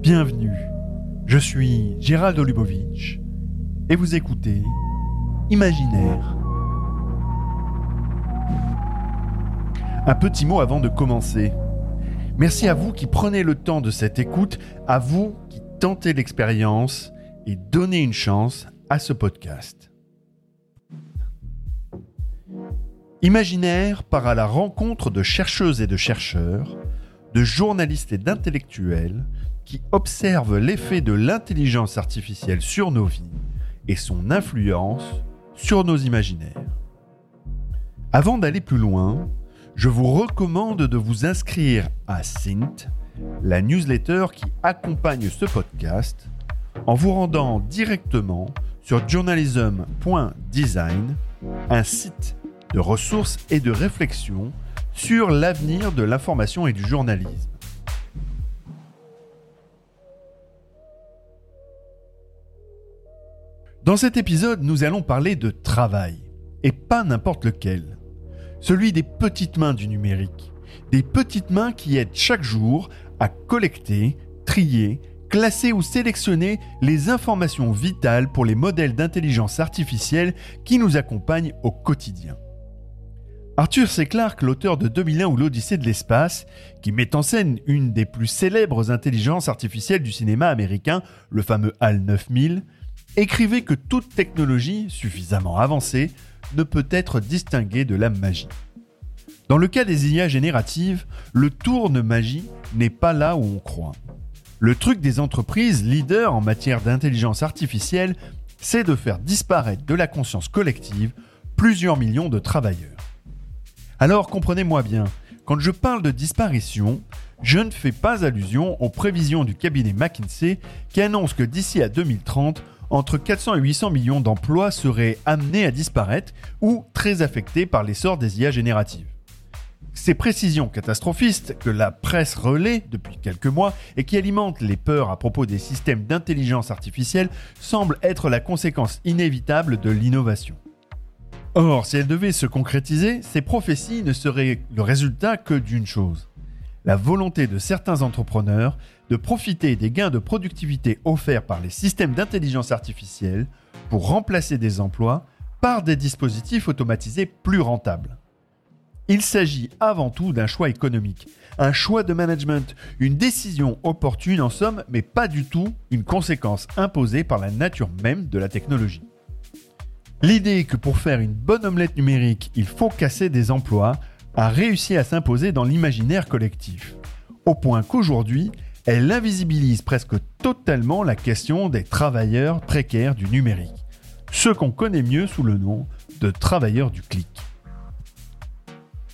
Bienvenue, je suis Gérald Olubovitch et vous écoutez Imaginaire. Un petit mot avant de commencer. Merci à vous qui prenez le temps de cette écoute, à vous qui tentez l'expérience et donnez une chance à ce podcast. Imaginaire part à la rencontre de chercheuses et de chercheurs, de journalistes et d'intellectuels qui observent l'effet de l'intelligence artificielle sur nos vies et son influence sur nos imaginaires. Avant d'aller plus loin, je vous recommande de vous inscrire à Sint, la newsletter qui accompagne ce podcast, en vous rendant directement sur journalism.design, un site de ressources et de réflexion sur l'avenir de l'information et du journalisme. Dans cet épisode, nous allons parler de travail, et pas n'importe lequel. Celui des petites mains du numérique. Des petites mains qui aident chaque jour à collecter, trier, classer ou sélectionner les informations vitales pour les modèles d'intelligence artificielle qui nous accompagnent au quotidien. Arthur C. Clarke, l'auteur de 2001 ou l'Odyssée de l'espace, qui met en scène une des plus célèbres intelligences artificielles du cinéma américain, le fameux HAL 9000, écrivait que toute technologie suffisamment avancée ne peut être distinguée de la magie. Dans le cas des IA génératives, le tourne-magie n'est pas là où on croit. Le truc des entreprises leaders en matière d'intelligence artificielle, c'est de faire disparaître de la conscience collective plusieurs millions de travailleurs. Alors comprenez-moi bien, quand je parle de disparition, je ne fais pas allusion aux prévisions du cabinet McKinsey qui annonce que d'ici à 2030, entre 400 et 800 millions d'emplois seraient amenés à disparaître ou très affectés par l'essor des IA génératives. Ces précisions catastrophistes que la presse relaie depuis quelques mois et qui alimentent les peurs à propos des systèmes d'intelligence artificielle semblent être la conséquence inévitable de l'innovation. Or, si elles devaient se concrétiser, ces prophéties ne seraient le résultat que d'une chose. La volonté de certains entrepreneurs de profiter des gains de productivité offerts par les systèmes d'intelligence artificielle pour remplacer des emplois par des dispositifs automatisés plus rentables. Il s'agit avant tout d'un choix économique, un choix de management, une décision opportune en somme, mais pas du tout une conséquence imposée par la nature même de la technologie. L'idée que pour faire une bonne omelette numérique, il faut casser des emplois, a réussi à s'imposer dans l'imaginaire collectif. Au point qu'aujourd'hui, elle invisibilise presque totalement la question des travailleurs précaires du numérique, ceux qu'on connaît mieux sous le nom de travailleurs du clic.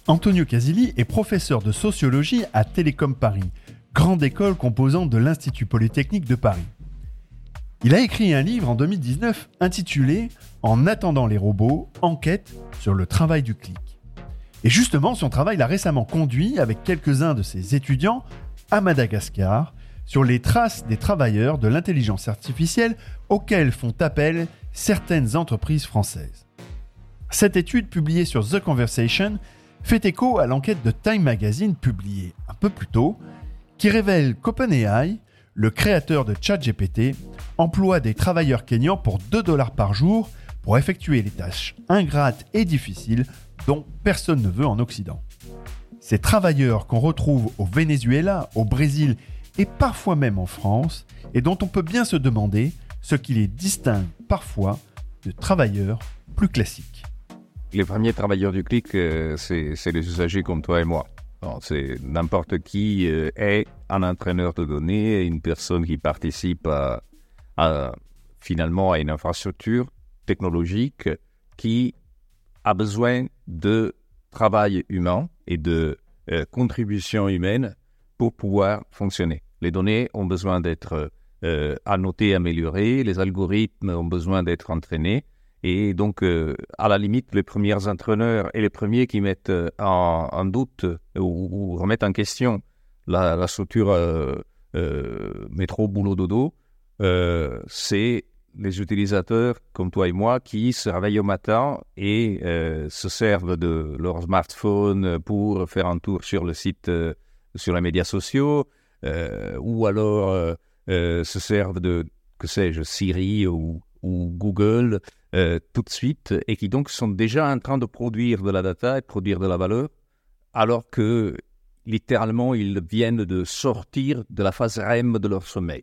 Antonio Casilli est professeur de sociologie à Télécom Paris, grande école composante de l'Institut Polytechnique de Paris. Il a écrit un livre en 2019 intitulé En attendant les robots, enquête sur le travail du clic. Et justement, son travail l'a récemment conduit avec quelques-uns de ses étudiants à Madagascar sur les traces des travailleurs de l'intelligence artificielle auxquels font appel certaines entreprises françaises. Cette étude publiée sur The Conversation fait écho à l'enquête de Time Magazine publiée un peu plus tôt, qui révèle qu'OpenAI le créateur de ChatGPT emploie des travailleurs kenyans pour 2 dollars par jour pour effectuer les tâches ingrates et difficiles dont personne ne veut en Occident. Ces travailleurs qu'on retrouve au Venezuela, au Brésil et parfois même en France, et dont on peut bien se demander ce qui les distingue parfois de travailleurs plus classiques. Les premiers travailleurs du clic, euh, c'est les usagers comme toi et moi. C'est n'importe qui euh, est un entraîneur de données, une personne qui participe à, finalement à une infrastructure technologique qui a besoin de travail humain et de euh, contribution humaine pour pouvoir fonctionner. Les données ont besoin d'être euh, annotées, améliorées, les algorithmes ont besoin d'être entraînés et donc, euh, à la limite, les premiers entraîneurs et les premiers qui mettent euh, en, doute ou, remettent en question la, structure euh, c'est les utilisateurs comme toi et moi qui se réveillent au matin et euh, se servent de leur smartphone pour faire un tour sur le site, euh, sur les médias sociaux, ou alors se servent de, que sais-je, Siri ou, Google tout de suite, et qui donc sont déjà en train de produire de la data et produire de la valeur, alors que littéralement ils viennent de sortir de la phase REM de leur sommeil.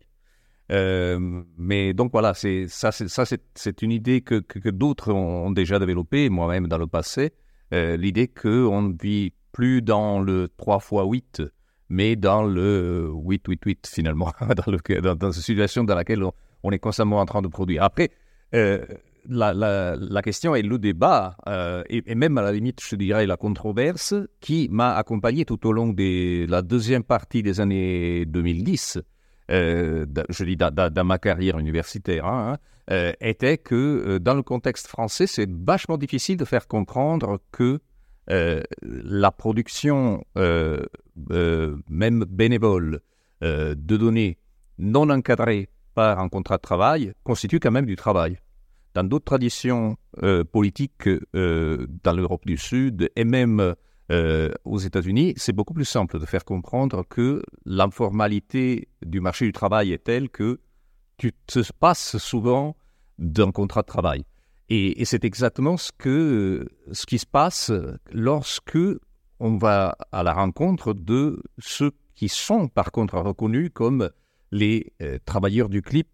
Euh, mais donc voilà, c'est ça, c'est une idée que, d'autres ont, déjà développée, moi-même dans le passé. Euh, l'idée qu'on ne vit plus dans le 3 x 8, mais dans le 8-8-8 finalement, dans, le, dans, dans, une situation dans laquelle on, est constamment en train de produire. Après, euh, la, question est le débat, et, et, même à la limite, je dirais, la controverse qui m'a accompagné tout au long de la deuxième partie des années 2010 euh, je dis dans, ma carrière universitaire, hein, hein, euh, était que euh, dans le contexte français, c'est vachement difficile de faire comprendre que la production, même bénévole, de données non encadrées par un contrat de travail constitue quand même du travail. Dans d'autres traditions politiques dans l'Europe du Sud et même euh, aux États-Unis, c'est beaucoup plus simple de faire comprendre que l'informalité du marché du travail est telle que tu te passes souvent d'un contrat de travail. Et, c'est exactement ce, qui se passe lorsque on va à la rencontre de ceux qui sont par contre reconnus comme les euh, travailleurs du clic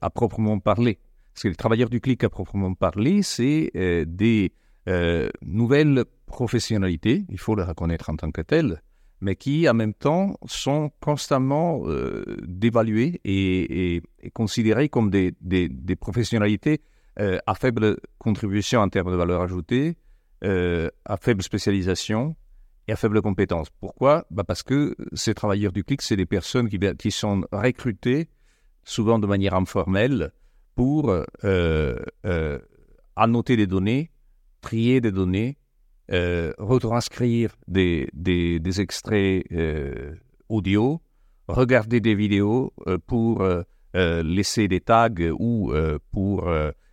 à proprement parler. Parce que les travailleurs du clic à proprement parler, c'est euh, des nouvelles professionnalités, il faut le reconnaître en tant que telles, mais qui en même temps sont constamment euh, dévaluées et, considérées comme des, professionnalités euh, à faible contribution en termes de valeur ajoutée, euh, à faible spécialisation et à faible compétence. Pourquoi? Bah Parce que ces travailleurs du clic, c'est des personnes qui, sont recrutées souvent de manière informelle pour annoter des données, trier des données, euh, retranscrire des, des, extraits euh, audio, regarder des vidéos euh, pour laisser des tags ou pour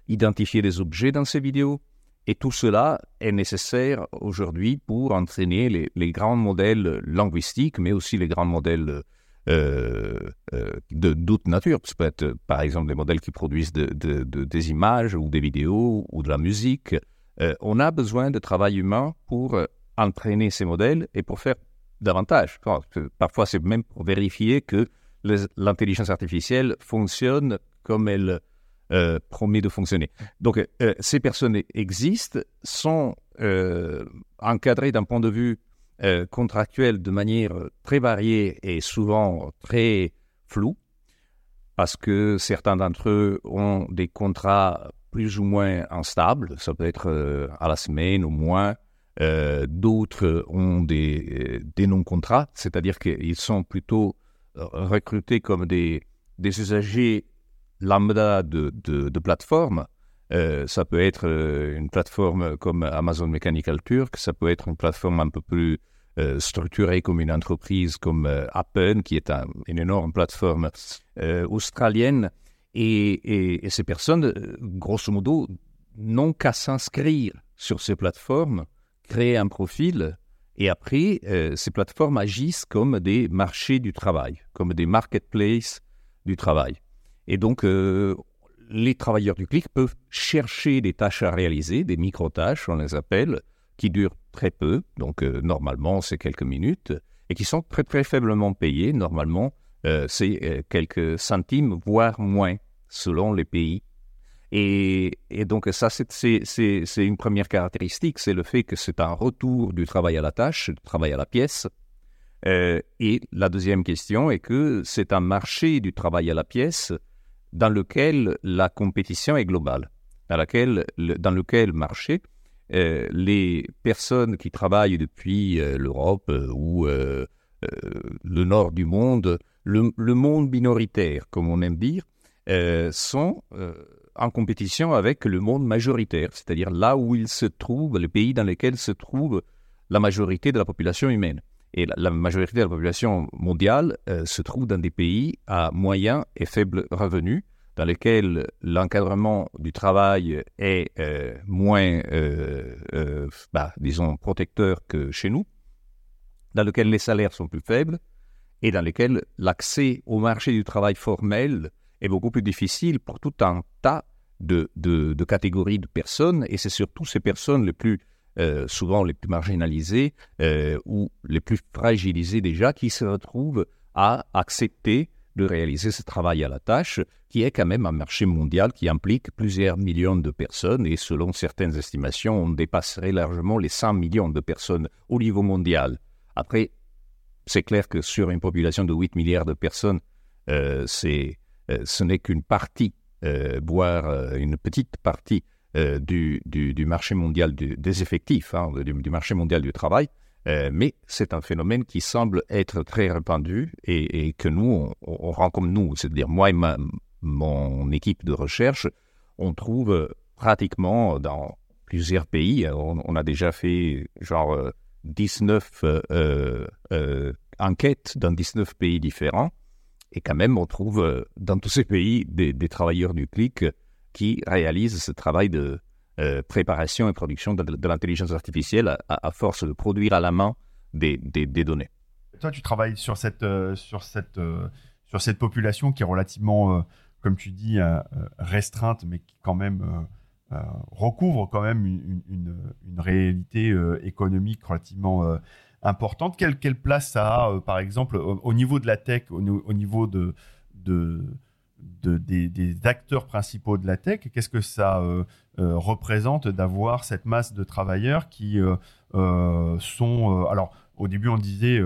identifier des objets dans ces vidéos. Et tout cela est nécessaire aujourd'hui pour entraîner les, grands modèles linguistiques, mais aussi les grands modèles de toute nature. Ça peut être, par exemple, des modèles qui produisent de, des images ou des vidéos ou de la musique. Euh, on a besoin de travail humain pour euh, entraîner ces modèles et pour faire davantage. Parfois, c'est même pour vérifier que l'intelligence artificielle fonctionne comme elle euh, promet de fonctionner. Donc, ces personnes existent, sont encadrées d'un point de vue contractuel de manière très variée et souvent très floue, parce que certains d'entre eux ont des contrats plus ou moins instables. Ça peut être euh, à la semaine au moins. Euh, d'autres ont des, euh, des non-contrats, c'est-à-dire qu'ils sont plutôt recrutés comme des, des usagers lambda de, de, plateformes. ça peut être une plateforme comme Amazon Mechanical Turk, ça peut être une plateforme un peu plus structurée comme une entreprise comme Appen, qui est une énorme plateforme australienne. Et, ces personnes, euh, grosso modo, n'ont qu'à s'inscrire sur ces plateformes, créer un profil, et après, euh, ces plateformes agissent comme des marchés du travail, comme des marketplaces du travail. Et donc, euh, les travailleurs du clic peuvent chercher des tâches à réaliser, des micro-tâches, on les appelle, qui durent très peu, donc normalement c'est quelques minutes, et qui sont très très faiblement payées, normalement euh, c'est euh, quelques centimes, voire moins, selon les pays. Et, donc ça, c'est une première caractéristique, c'est le fait que c'est un retour du travail à la tâche, du travail à la pièce. Euh, et la deuxième question est que c'est un marché du travail à la pièce dans lequel la compétition est globale, dans, laquelle, dans lequel marché les personnes qui travaillent depuis l'Europe ou le nord du monde le, monde minoritaire, comme on aime dire, euh, sont euh, en compétition avec le monde majoritaire, c'est-à-dire là où il se trouve, les pays dans lesquels se trouve la majorité de la population humaine. Et la, majorité de la population mondiale euh, se trouve dans des pays à moyen et faible revenu, dans lesquels l'encadrement du travail est moins, bah, disons, protecteur que chez nous, dans lesquels les salaires sont plus faibles et dans lesquels l'accès au marché du travail formel est beaucoup plus difficile pour tout un tas de, catégories de personnes, et c'est surtout ces personnes les plus, souvent les plus marginalisées ou les plus fragilisées déjà, qui se retrouvent à accepter de réaliser ce travail à la tâche, qui est quand même un marché mondial qui implique plusieurs millions de personnes, et selon certaines estimations, on dépasserait largement les 100 millions de personnes au niveau mondial. Après, c'est clair que sur une population de 8 milliards de personnes, euh, euh, ce n'est qu'une partie, euh, voire une petite partie du, du, marché mondial des effectifs, hein, du, marché mondial du travail. Euh, mais c'est un phénomène qui semble être très répandu et, que nous, on, rend comme nous, c'est-à-dire moi et mon équipe de recherche, on trouve pratiquement dans plusieurs pays, on, a déjà fait genre 19 euh, euh, enquêtes dans 19 pays différents, et quand même on trouve dans tous ces pays des, des travailleurs du clic qui réalisent ce travail de, euh, préparation et production de, l'intelligence artificielle à, force de produire à la main des, données. Toi, tu travailles sur cette, euh, sur cette, euh, sur cette population qui est relativement, comme tu dis, restreinte, mais qui quand même recouvre quand même une, une, réalité économique relativement importante. Quelle, quelle, place ça a, par exemple, au, niveau de la tech, au, au niveau de, de des, acteurs principaux de la tech? Qu'est-ce que ça euh, euh, représente d'avoir cette masse de travailleurs qui euh, sont... alors, au début, on disait,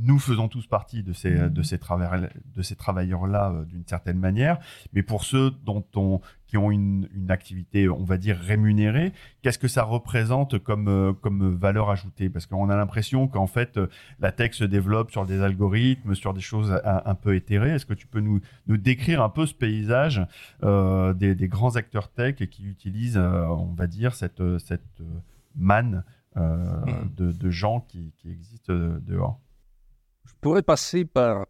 nous faisons tous partie de ces, de ces, de ces travailleurs-là euh, d'une certaine manière, mais pour ceux dont on, qui ont une, une activité, on va dire, rémunérée, qu'est-ce que ça représente comme, euh, comme valeur ajoutée? Parce qu'on a l'impression qu'en fait, euh, la tech se développe sur des algorithmes, sur des choses un, peu éthérées. Est-ce que tu peux nous, nous décrire un peu ce paysage euh, des, des, grands acteurs tech qui utilisent, on va dire, cette, cette manne mmh. de, de, gens qui, qui existent dehors? Je pourrais passer par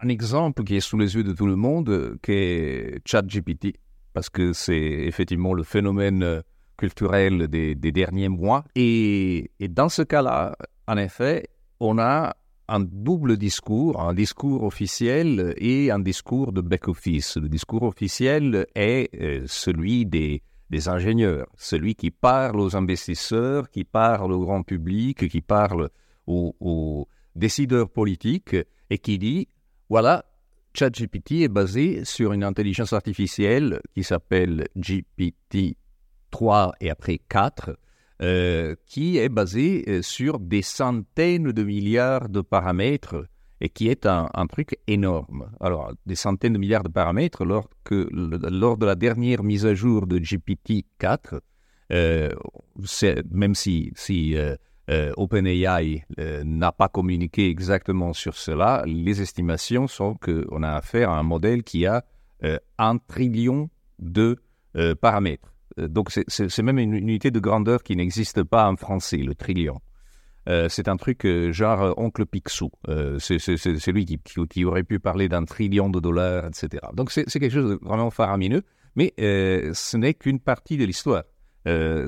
un exemple qui est sous les yeux de tout le monde, qui est ChatGPT, parce que c'est effectivement le phénomène euh, culturel des, derniers mois. Et, dans ce cas-là, en effet, on a un double discours, un discours officiel et un discours de back-office. Le discours officiel est euh, celui des, ingénieurs, celui qui parle aux investisseurs, qui parle au grand public, qui parle aux décideur politique et qui dit voilà, ChatGPT est basé sur une intelligence artificielle qui s'appelle GPT 3 et après 4, euh, qui est basée euh, sur des centaines de milliards de paramètres et qui est un, truc énorme. Alors, des centaines de milliards de paramètres, lors, que, lors de la dernière mise à jour de GPT 4, euh, même si, si OpenAI euh, n'a pas communiqué exactement sur cela. Les estimations sont qu'on a affaire à un modèle qui a euh, un trillion de paramètres. Donc c'est même une unité de grandeur qui n'existe pas en français, le trillion. c'est un truc genre oncle Picsou. c'est lui qui, qui, aurait pu parler d'un trillion de dollars, etc. Donc c'est quelque chose de vraiment faramineux, mais ce n'est qu'une partie de l'histoire.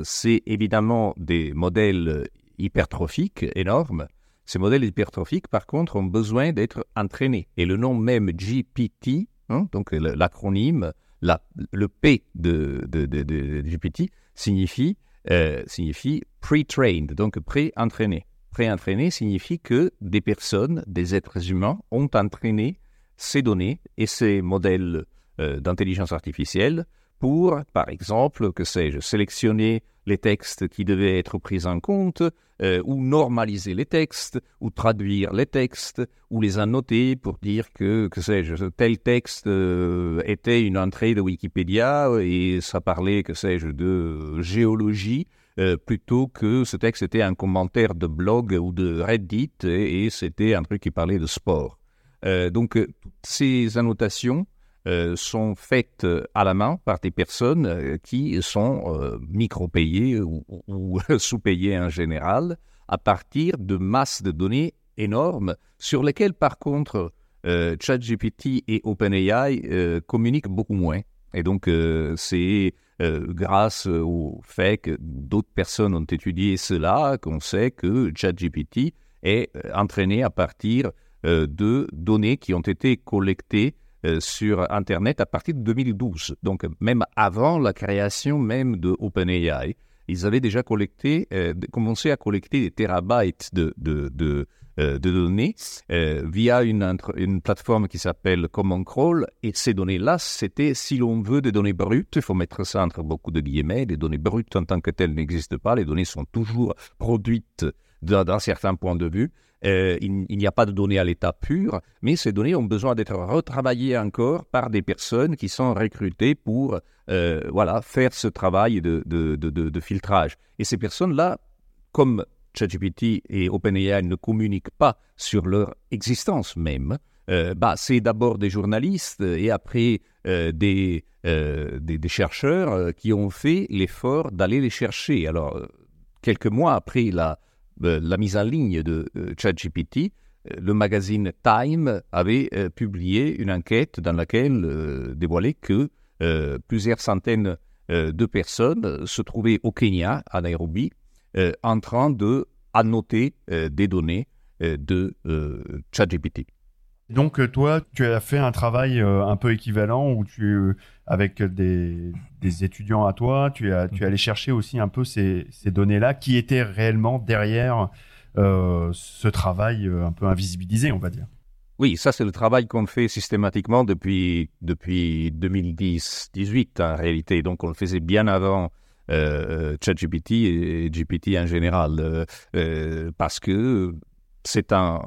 c'est évidemment des modèles hypertrophiques énormes. Ces modèles hypertrophiques, par contre, ont besoin d'être entraînés. Et le nom même GPT, hein, donc l'acronyme, le P de, GPT, signifie, euh, signifie pre-trained, donc pré-entraîné. Pré-entraîné signifie que des personnes, des êtres humains, ont entraîné ces données et ces modèles euh, d'intelligence artificielle pour, par exemple, que sais-je, sélectionner les textes qui devaient être pris en compte, euh, ou normaliser les textes, ou traduire les textes, ou les annoter pour dire que, que sais-je, tel texte euh, était une entrée de Wikipédia et ça parlait, que sais-je, de géologie, euh, plutôt que ce texte était un commentaire de blog ou de Reddit et, et c'était un truc qui parlait de sport. donc, toutes ces annotations euh, sont faites euh, à la main par des personnes euh, qui sont micro-payées ou, sous-payées en général à partir de masses de données énormes sur lesquelles par contre ChatGPT et OpenAI communiquent beaucoup moins. Et donc, c'est grâce au fait que d'autres personnes ont étudié cela qu'on sait que ChatGPT est entraîné à partir de données qui ont été collectées sur Internet à partir de 2012. Donc, même avant la création même de OpenAI ils avaient déjà collecté, euh, commencé à collecter des terabytes de, de, euh, données euh, via une, une, plateforme qui s'appelle Common Crawl. Et ces données-là, c'était, si l'on veut, des données brutes. Il faut mettre ça entre beaucoup de guillemets. Les données brutes en tant que telles n'existent pas. Les données sont toujours produites d'un certain point de vue. Euh, il, n'y a pas de données à l'état pur, mais ces données ont besoin d'être retravaillées encore par des personnes qui sont recrutées pour euh, voilà, faire ce travail de, filtrage. Et ces personnes-là, comme ChatGPT et OpenAI ne communiquent pas sur leur existence même, euh, bah, c'est d'abord des journalistes et après des, des, chercheurs qui ont fait l'effort d'aller les chercher. Alors, quelques mois après la, la mise en ligne de euh, ChatGPT, euh, le magazine Time avait publié une enquête dans laquelle dévoilait que plusieurs centaines de personnes se trouvaient au Kenya, à Nairobi, en train de annoter des données de ChatGPT. Donc toi, tu as fait un travail un peu équivalent où tu, avec des, étudiants à toi, tu, as, tu allé chercher aussi un peu ces, données-là qui étaient réellement derrière euh, ce travail euh, un peu invisibilisé, on va dire. Oui, ça c'est le travail qu'on fait systématiquement depuis, depuis 2010-18 en réalité. Donc on le faisait bien avant euh, ChatGPT et GPT en général, parce que c'est un,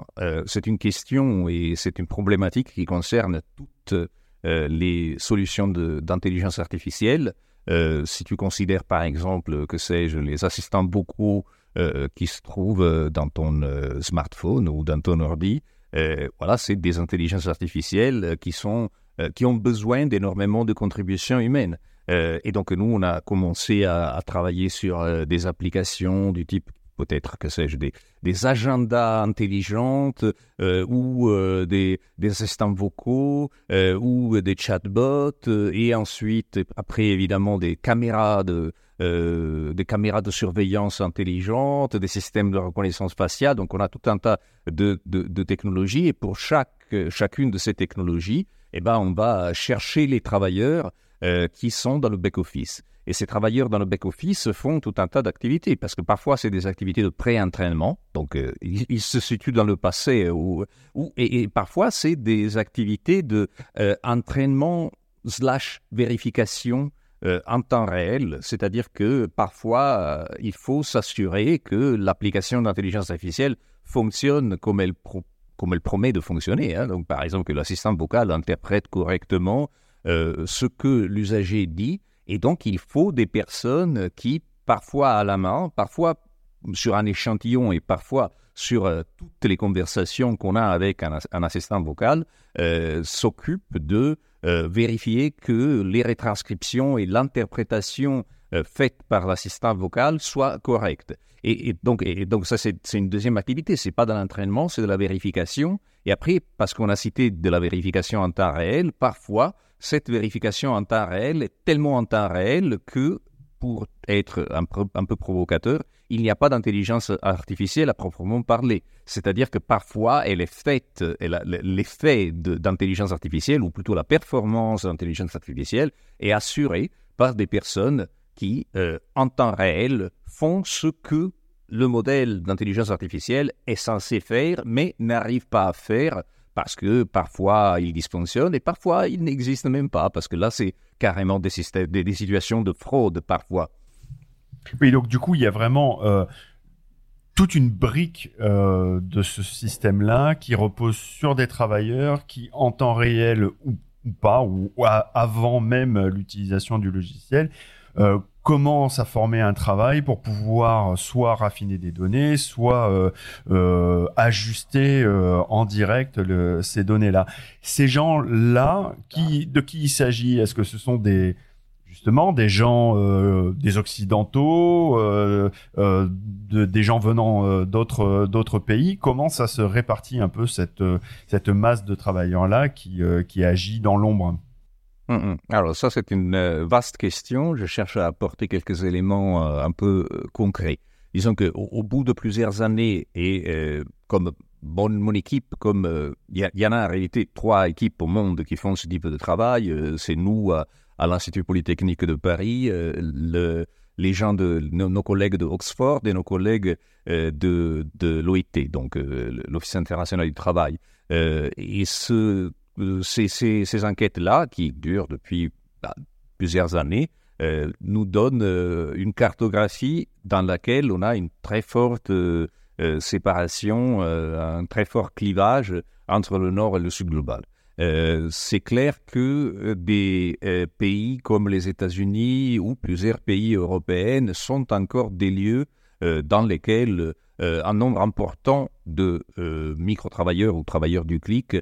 c'est une question et c'est une problématique qui concerne toutes euh, les solutions d'intelligence artificielle. Euh, si tu considères par exemple, que sais-je, les assistants vocaux euh, qui se trouvent dans ton smartphone ou dans ton ordi, voilà, c'est des intelligences artificielles qui, sont, qui ont besoin d'énormément de contributions humaines. et donc nous, on a commencé à travailler sur des applications du type peut-être, que sais-je, des, agendas intelligentes euh, ou euh, des, des, assistants vocaux euh, ou des chatbots et ensuite, après évidemment, des caméras de, caméras de surveillance intelligentes, des systèmes de reconnaissance faciale. Donc, on a tout un tas de, de, de technologies et pour chaque, chacune de ces technologies, eh ben, on va chercher les travailleurs qui sont dans le back-office. Et ces travailleurs dans le back-office font tout un tas d'activités, parce que parfois c'est des activités de pré-entraînement, donc euh, ils, se situent dans le passé, ou, et, parfois c'est des activités de euh, entraînement slash vérification euh, en temps réel, c'est-à-dire que parfois il faut s'assurer que l'application d'intelligence artificielle fonctionne comme elle, comme elle promet de fonctionner. Hein. Donc par exemple que l'assistant vocal interprète correctement ce que l'usager dit, et donc, il faut des personnes qui, parfois à la main, parfois sur un échantillon et parfois sur euh, toutes les conversations qu'on a avec un, assistant vocal, euh, s'occupent de euh, vérifier que les retranscriptions et l'interprétation faites par l'assistant vocal soient correctes. Et, donc, et donc, ça, c'est une deuxième activité. C'est pas de l'entraînement, c'est de la vérification. Et après, parce qu'on a cité de la vérification en temps réel, parfois, cette vérification en temps réel est tellement en temps réel que, pour être un peu, provocateur, il n'y a pas d'intelligence artificielle à proprement parler. C'est-à-dire que parfois, elle est faite, l'effet d'intelligence artificielle, ou plutôt la performance d'intelligence artificielle, est assurée par des personnes qui, euh, en temps réel, font ce que le modèle d'intelligence artificielle est censé faire, mais n'arrive pas à faire parce que parfois il dysfonctionne et parfois il n'existe même pas, parce que là c'est carrément des, des, situations de fraude parfois. Oui, donc du coup il y a vraiment euh, toute une brique euh, de ce système-là qui repose sur des travailleurs qui en temps réel ou, pas, ou, avant même l'utilisation du logiciel, euh, commence à former un travail pour pouvoir soit raffiner des données, soit euh, euh, ajuster euh, en direct le, ces données-là. Ces gens-là, qui, de qui il s'agit? Est-ce que ce sont des justement des gens, des occidentaux, des gens venant d'autres d'autres pays? Comment ça se répartit un peu cette cette masse de travailleurs là qui qui agit dans l'ombre? Hum, hum. Alors ça c'est une vaste question. Je cherche à apporter quelques éléments un peu concrets. Disons qu'au au bout de plusieurs années et comme bon, mon équipe, comme il y, en a en réalité trois équipes au monde qui font ce type de travail, euh, c'est nous à, l'Institut Polytechnique de Paris, euh, le, les gens de nos, collègues de Oxford et nos collègues euh, de, de l'OIT, donc l'Office international du travail. et ce, ces, ces, enquêtes-là, qui durent depuis bah, plusieurs années, nous donnent une cartographie dans laquelle on a une très forte euh, séparation, euh, un très fort clivage entre le nord et le sud global. Euh, c'est clair que des pays comme les États-Unis ou plusieurs pays européens sont encore des lieux dans lesquels un nombre important de micro-travailleurs ou travailleurs du clic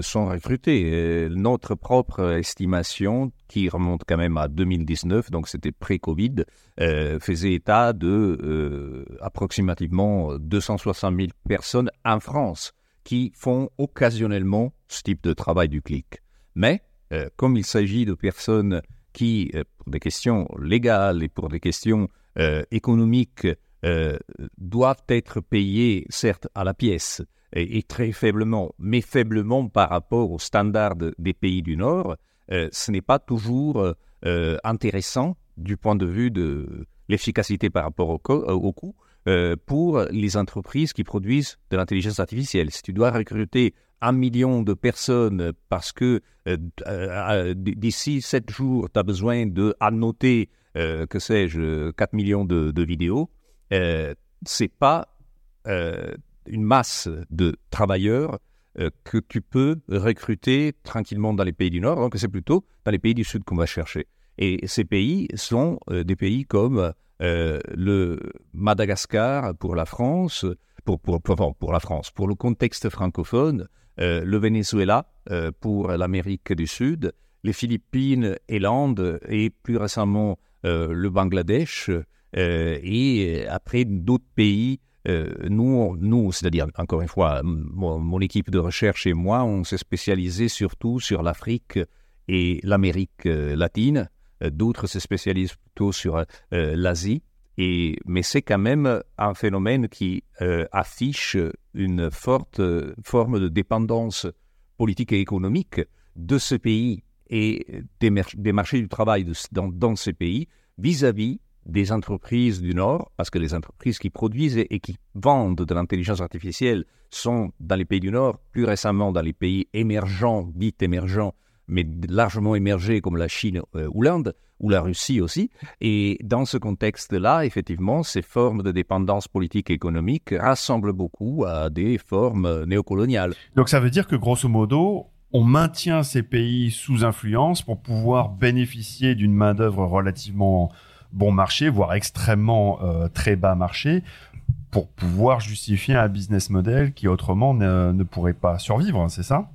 sont recrutés. notre propre estimation, qui remonte quand même à 2019, donc c'était pré-Covid, faisait état de approximativement 260 000 personnes en France qui font occasionnellement ce type de travail du clic. Mais comme il s'agit de personnes qui, pour des questions légales et pour des questions économiques, euh, doivent être payés, certes, à la pièce, et, très faiblement, mais faiblement par rapport aux standards des pays du Nord, euh, ce n'est pas toujours euh, intéressant du point de vue de l'efficacité par rapport au, coût pour les entreprises qui produisent de l'intelligence artificielle. Si tu dois recruter un million de personnes parce que d'ici sept jours, tu as besoin de annoter, que sais-je, 4 millions de, de vidéos, euh, c'est pas euh, une masse de travailleurs euh, que tu peux recruter tranquillement dans les pays du Nord, donc c'est plutôt dans les pays du Sud qu'on va chercher. Et ces pays sont des pays comme le Madagascar pour la France, pour, pour, pour, la France, pour le contexte francophone, le Venezuela pour l'Amérique du Sud, les Philippines et l'Inde, et plus récemment le Bangladesh, euh, et après, d'autres pays, euh, nous, c'est-à-dire, encore une fois, mon, équipe de recherche et moi, on s'est spécialisé surtout sur l'Afrique et l'Amérique euh, latine. D'autres se spécialisent plutôt sur l'Asie. Mais c'est quand même un phénomène qui affiche une forte forme de dépendance politique et économique de ce pays et des, des marchés du travail dans, dans, ces pays vis-à-vis des entreprises du Nord, parce que les entreprises qui produisent et qui vendent de l'intelligence artificielle sont dans les pays du Nord, plus récemment dans les pays émergents, dits émergents, mais largement émergés comme la Chine euh, ou l'Inde, ou la Russie aussi. Et dans ce contexte-là, effectivement, ces formes de dépendance politique et économique rassemblent beaucoup à des formes néocoloniales. Donc ça veut dire que grosso modo, on maintient ces pays sous influence pour pouvoir bénéficier d'une main-d'œuvre relativement bon marché, voire extrêmement euh, très bas marché, pour pouvoir justifier un business model qui autrement ne, pourrait pas survivre, c'est ça?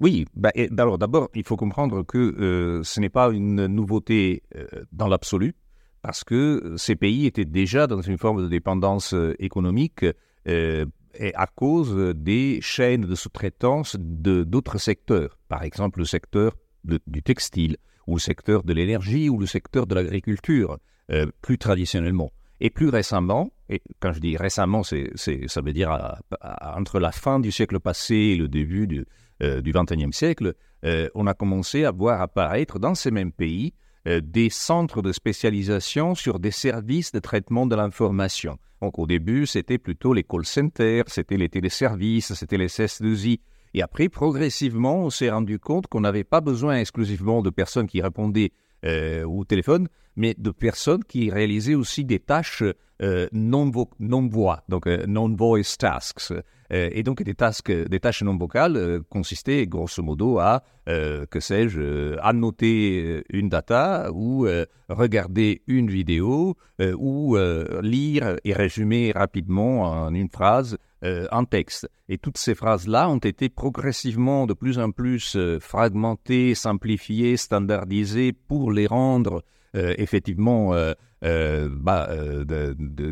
Oui, bah, d'abord, il faut comprendre que euh, ce n'est pas une nouveauté euh, dans l'absolu, parce que ces pays étaient déjà dans une forme de dépendance économique à cause des chaînes de sous-traitance d'autres secteurs, par exemple le secteur du textile, ou le secteur de l'énergie ou le secteur de l'agriculture, euh, plus traditionnellement. Et plus récemment, et quand je dis récemment, c'est, ça veut dire entre la fin du siècle passé et le début du, euh, XXIe siècle, euh, on a commencé à voir apparaître dans ces mêmes pays des centres de spécialisation sur des services de traitement de l'information. Donc au début, c'était plutôt les call centers, c'était les téléservices, c'était les CS2I. Et après, progressivement, on s'est rendu compte qu'on n'avait pas besoin exclusivement de personnes qui répondaient euh, au téléphone, mais de personnes qui réalisaient aussi des tâches non-voix, donc non-voice tasks. et donc des, tâches non vocales consistaient grosso modo à, que sais-je, annoter une data ou regarder une vidéo ou lire et résumer rapidement en une phrase un texte. Et toutes ces phrases-là ont été progressivement de plus en plus fragmentées, simplifiées, standardisées pour les rendre euh, effectivement euh, euh, bah,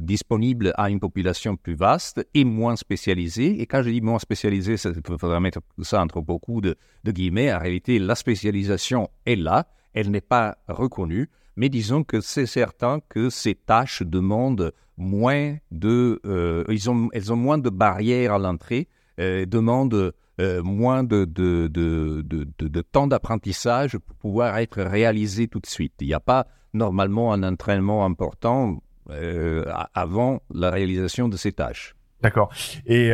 disponible à une population plus vaste et moins spécialisée. Et quand je dis moins spécialisée, il faudra mettre ça entre beaucoup de, guillemets. En réalité, la spécialisation est là, elle n'est pas reconnue, mais disons que c'est certain que ces tâches demandent moins de, ont, elles ont moins de barrières à l'entrée, demandent moins de, de, temps d'apprentissage pour pouvoir être réalisé tout de suite. Il n'y a pas normalement un entraînement important euh, avant la réalisation de ces tâches. D'accord. Et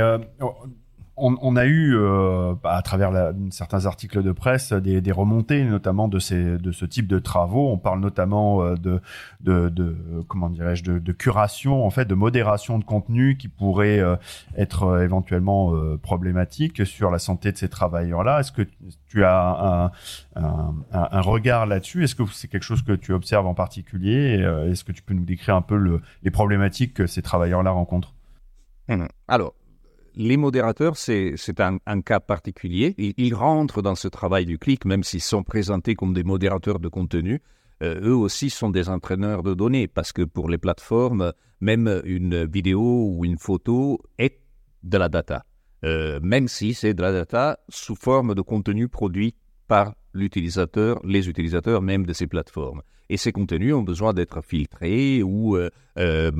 euh, on, a eu, euh, à travers certains articles de presse, des, remontées, notamment de, ces, de ce type de travaux. On parle notamment euh, de, de, comment dirais-je, de, curation, en fait, de modération de contenu qui pourrait euh, être éventuellement problématique sur la santé de ces travailleurs-là. Est-ce que tu as un, regard là-dessus? Est-ce que c'est quelque chose que tu observes en particulier? Est-ce que tu peux nous décrire un peu le, les problématiques que ces travailleurs-là rencontrent? Mmh. Alors, les modérateurs, c'est un, cas particulier. Ils, rentrent dans ce travail du clic, même s'ils sont présentés comme des modérateurs de contenu. Euh, eux aussi sont des entraîneurs de données, parce que pour les plateformes, même une vidéo ou une photo est de la data, euh, même si c'est de la data sous forme de contenu produit par l'utilisateur, les utilisateurs même de ces plateformes. Et ces contenus ont besoin d'être filtrés ou euh,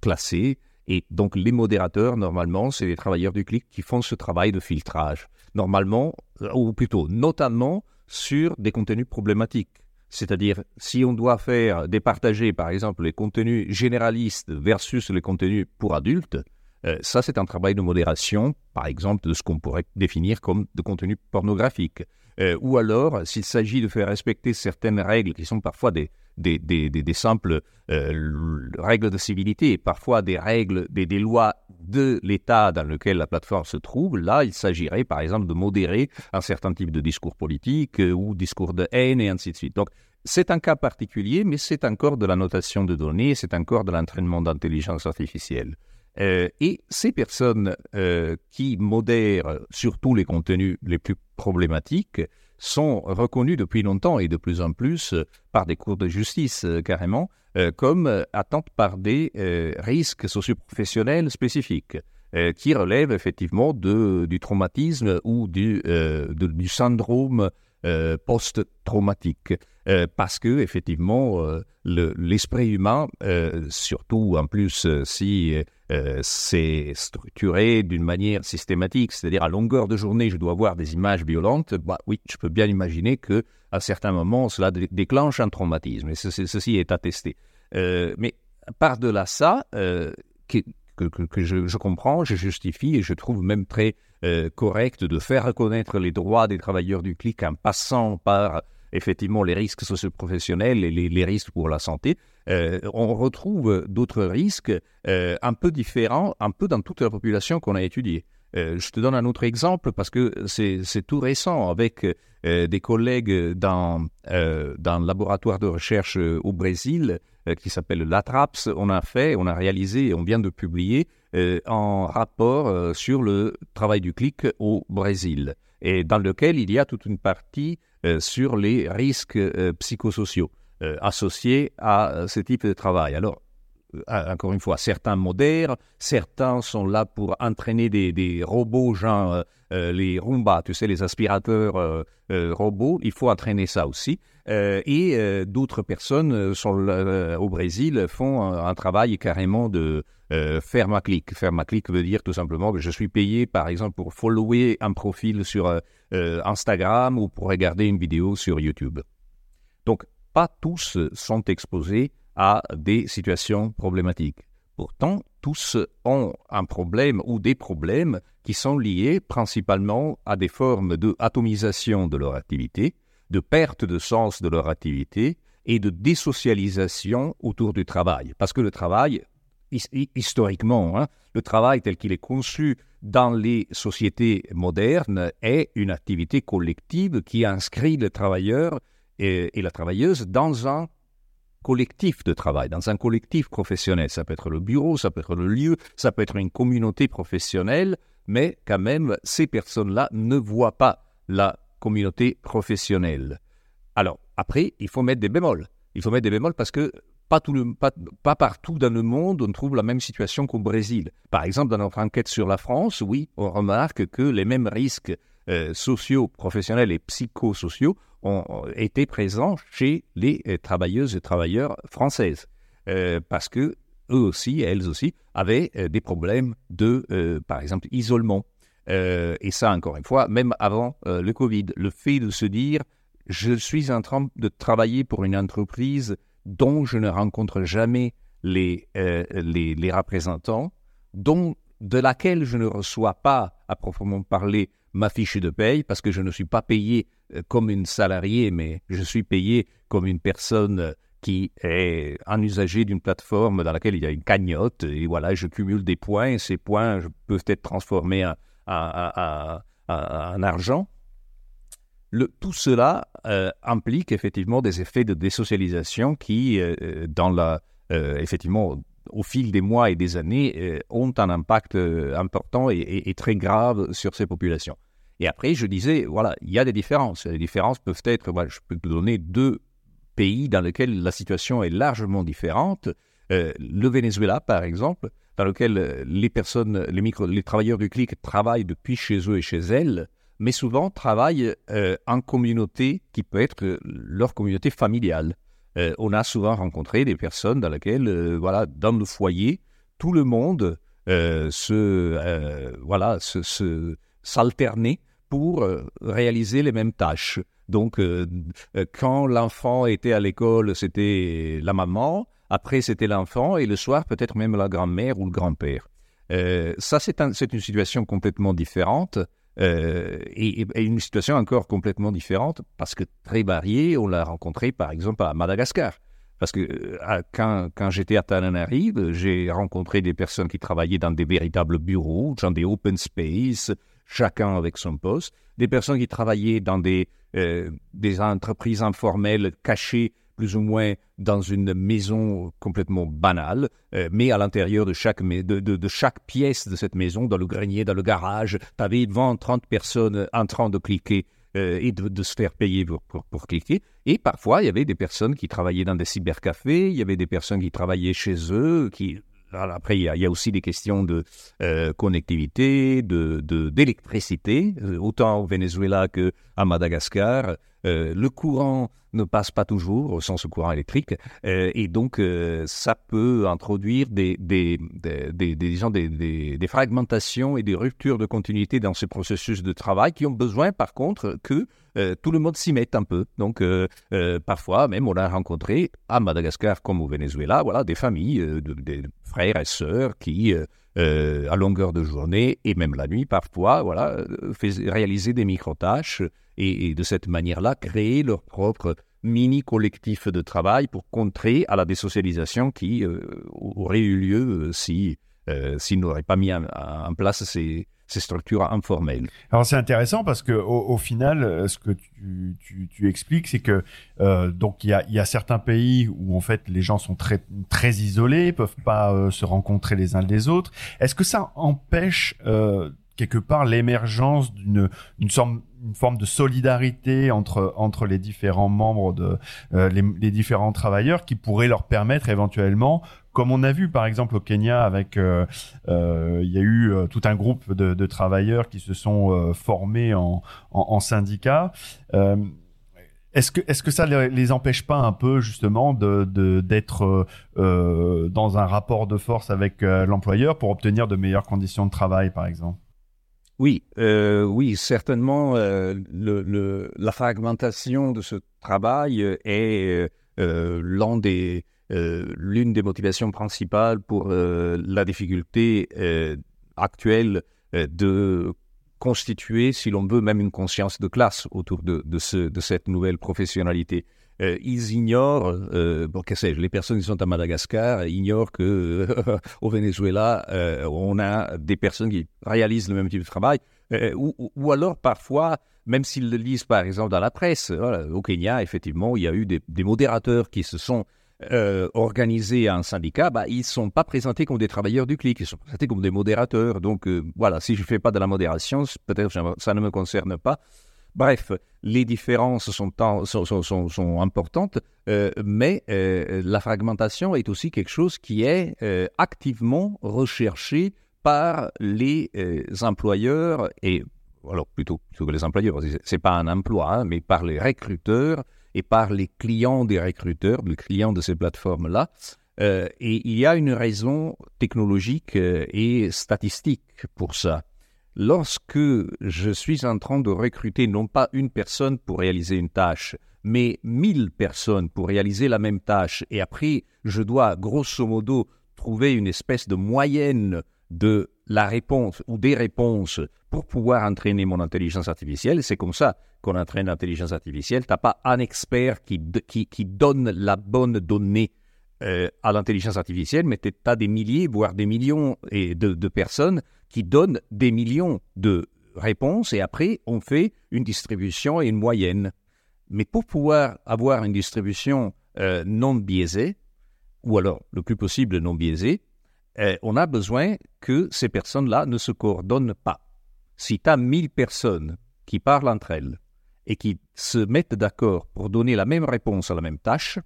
classés et donc les modérateurs, normalement, c'est les travailleurs du clic qui font ce travail de filtrage. Normalement, euh, ou plutôt notamment sur des contenus problématiques. C'est-à-dire, si on doit faire départager, par exemple, les contenus généralistes versus les contenus pour adultes, euh, ça, c'est un travail de modération, par exemple, de ce qu'on pourrait définir comme de contenu pornographique. Euh, ou alors, s'il s'agit de faire respecter certaines règles qui sont parfois des, des, simples euh, règles de civilité, parfois des règles, des, des lois de l'État dans lequel la plateforme se trouve. Là, il s'agirait par exemple de modérer un certain type de discours politique euh, ou discours de haine et ainsi de suite. Donc, c'est un cas particulier, mais c'est encore de la notation de données, c'est encore de l'entraînement d'intelligence artificielle. Euh, et ces personnes qui modèrent surtout les contenus les plus problématiques sont reconnus depuis longtemps et de plus en plus euh, par des cours de justice euh, carrément euh, comme atteintes par des risques socioprofessionnels spécifiques qui relèvent effectivement de, du traumatisme ou du, du syndrome post-traumatique. parce que effectivement l'esprit humain, surtout en plus si euh, c'est structuré d'une manière systématique, c'est-à-dire à longueur de journée, je dois voir des images violentes. Bah, oui, je peux bien imaginer que à certains moments, cela déclenche un traumatisme, et ceci est attesté. Euh, mais par-delà ça, euh, que, je, comprends, je justifie et je trouve même très correct de faire reconnaître les droits des travailleurs du clic en passant par effectivement les risques socioprofessionnels et les risques pour la santé. Euh, on retrouve d'autres risques euh, un peu différents, un peu dans toute la population qu'on a étudiée. Euh, je te donne un autre exemple parce que c'est tout récent avec des collègues dans, dans le laboratoire de recherche au Brésil qui s'appelle l'ATRAPS. On a fait, on a réalisé, on vient de publier un rapport sur le travail du clic au Brésil et dans lequel il y a toute une partie sur les risques psychosociaux. Euh, associés à euh, ce type de travail. Alors, euh, encore une fois, certains modèrent, certains sont là pour entraîner des, robots, genre les Roomba, tu sais, les aspirateurs robots. Il faut entraîner ça aussi. et d'autres personnes sont au Brésil font un, travail carrément de faire ma clic. Faire ma clic veut dire tout simplement que je suis payé, par exemple, pour follower un profil sur Instagram ou pour regarder une vidéo sur YouTube. Donc, pas tous sont exposés à des situations problématiques. Pourtant, tous ont un problème ou des problèmes qui sont liés principalement à des formes de atomisation de leur activité, de perte de sens de leur activité et de désocialisation autour du travail. Parce que le travail, historiquement, hein, le travail tel qu'il est conçu dans les sociétés modernes est une activité collective qui inscrit le travailleur et, la travailleuse dans un collectif de travail, dans un collectif professionnel. Ça peut être le bureau, ça peut être le lieu, ça peut être une communauté professionnelle, mais quand même, ces personnes-là ne voient pas la communauté professionnelle. Alors, après, il faut mettre des bémols. Il faut mettre des bémols parce que pas, tout le, pas, partout dans le monde on trouve la même situation qu'au Brésil. Par exemple, dans notre enquête sur la France, oui, on remarque que les mêmes risques euh, sociaux, professionnels et psychosociaux ont, été présents chez les euh, travailleuses et travailleurs françaises. Euh, parce que eux aussi, elles aussi, avaient des problèmes de, par exemple, isolement. et ça, encore une fois, même avant le Covid, le fait de se dire, je suis en train de travailler pour une entreprise dont je ne rencontre jamais les, euh, les, les, représentants, dont, de laquelle je ne reçois pas, à proprement parler, ma fiche de paye, parce que je ne suis pas payé euh, comme une salariée, mais je suis payé comme une personne qui est un usager d'une plateforme dans laquelle il y a une cagnotte, et voilà, je cumule des points, et ces points peuvent être transformés en, en, en argent tout cela euh, implique effectivement des effets de désocialisation qui, euh, euh, dans la, effectivement, au fil des mois et des années, ont un impact important et, très grave sur ces populations. Et après, je disais, voilà, il y a des différences. Les différences peuvent être, je peux te donner deux pays dans lesquels la situation est largement différente. le Venezuela, par exemple, dans lequel les personnes, les, travailleurs du clic travaillent depuis chez eux et chez elles, mais souvent travaillent euh, en communauté qui peut être euh, leur communauté familiale. Euh, on a souvent rencontré des personnes dans lesquelles, voilà, dans le foyer, tout le monde se, voilà, se, s'alternait pour réaliser les mêmes tâches. Donc, quand l'enfant était à l'école, c'était la maman, après c'était l'enfant, et le soir peut-être même la grand-mère ou le grand-père. ça, c'est, une situation complètement différente euh, et, une situation encore complètement différente, parce que très variée, on l'a rencontré par exemple à Madagascar. Parce que euh, quand, quand j'étais à Tananarive, j'ai rencontré des personnes qui travaillaient dans des véritables bureaux, dans des open space, chacun avec son poste, des personnes qui travaillaient dans des, euh, des entreprises informelles cachées plus ou moins dans une maison complètement banale, euh, mais à l'intérieur de chaque, pièce de cette maison, dans le grenier, dans le garage, tu avais 20, 30 personnes en train de cliquer euh, et de, se faire payer pour, cliquer. Et parfois, il y avait des personnes qui travaillaient dans des cybercafés, il y avait des personnes qui travaillaient chez eux, qui après, il y, a, aussi des questions de euh, connectivité, de, d'électricité, autant au Venezuela qu'à Madagascar. Le courant ne passe pas toujours au sens courant électrique. Euh, et donc, euh, ça peut introduire des, des, des, des, des, fragmentations et des ruptures de continuité dans ce processus de travail qui ont besoin, par contre, que euh, tout le monde s'y mette un peu. Donc, parfois, même, on a rencontré à Madagascar comme au Venezuela, voilà, des familles, des frères et sœurs qui... à longueur de journée et même la nuit parfois, voilà, réaliser des micro-tâches et, de cette manière-là créer leur propre mini-collectif de travail pour contrer à la désocialisation qui euh, aurait eu lieu euh, si euh, s'ils n'auraient pas mis en, place ces, ces, structures informelles. Alors c'est intéressant parce que au, final, ce que tu, tu, tu expliques, c'est que donc il y a, y a, certains pays où en fait les gens sont très très isolés, peuvent pas se rencontrer les uns les autres. Est-ce que ça empêche quelque part l'émergence d'une une, une, forme de solidarité entre entre les différents membres de euh, les, différents travailleurs qui pourrait leur permettre éventuellement comme on a vu par exemple au Kenya avec euh, euh il y a eu tout un groupe de, travailleurs qui se sont formés en, en, syndicats est-ce que est-ce que ça les, empêche pas un peu justement de d'être dans un rapport de force avec l'employeur pour obtenir de meilleures conditions de travail par exemple? Oui, euh, oui, certainement, euh, le, la fragmentation de ce travail est euh, l'un des, l'une des motivations principales pour la difficulté actuelle de constituer, si l'on veut, même une conscience de classe autour de cette nouvelle professionnalité. Ils ignorent, bon, que sais-je, les personnes qui sont à Madagascar ignorent que au Venezuela, on a des personnes qui réalisent le même type de travail, ou, alors parfois, même s'ils le lisent par exemple dans la presse, au Kenya, effectivement, il y a eu des, modérateurs qui se sont euh, organisés à un syndicat, bah, ils ne sont pas présentés comme des travailleurs du clic, ils sont présentés comme des modérateurs. Donc euh, voilà, si je ne fais pas de la modération, peut-être ça ne me concerne pas. Bref, les différences sont, importantes, euh, mais la fragmentation est aussi quelque chose qui est activement recherché par les employeurs et alors plutôt, plutôt que les employeurs, c'est pas un emploi, hein, mais par les recruteurs et par les clients des recruteurs, les clients de ces plateformes-là. Euh, et il y a une raison technologique euh, et statistique pour ça. Lorsque je suis en train de recruter non pas une personne pour réaliser une tâche, mais mille personnes pour réaliser la même tâche, et après je dois grosso modo trouver une espèce de moyenne de la réponse ou des réponses pour pouvoir entraîner mon intelligence artificielle. C'est comme ça qu'on entraîne l'intelligence artificielle. Tu n'as pas un expert qui, qui, donne la bonne donnée euh, à l'intelligence artificielle, mais tu as des milliers, voire des millions de, de personnes qui donnent des millions de réponses et après on fait une distribution et une moyenne. Mais pour pouvoir avoir une distribution euh, non biaisée, ou alors le plus possible non biaisée, euh, on a besoin que ces personnes-là ne se coordonnent pas. Si tu as 1000 personnes qui parlent entre elles et qui se mettent d'accord pour donner la même réponse à la même tâche,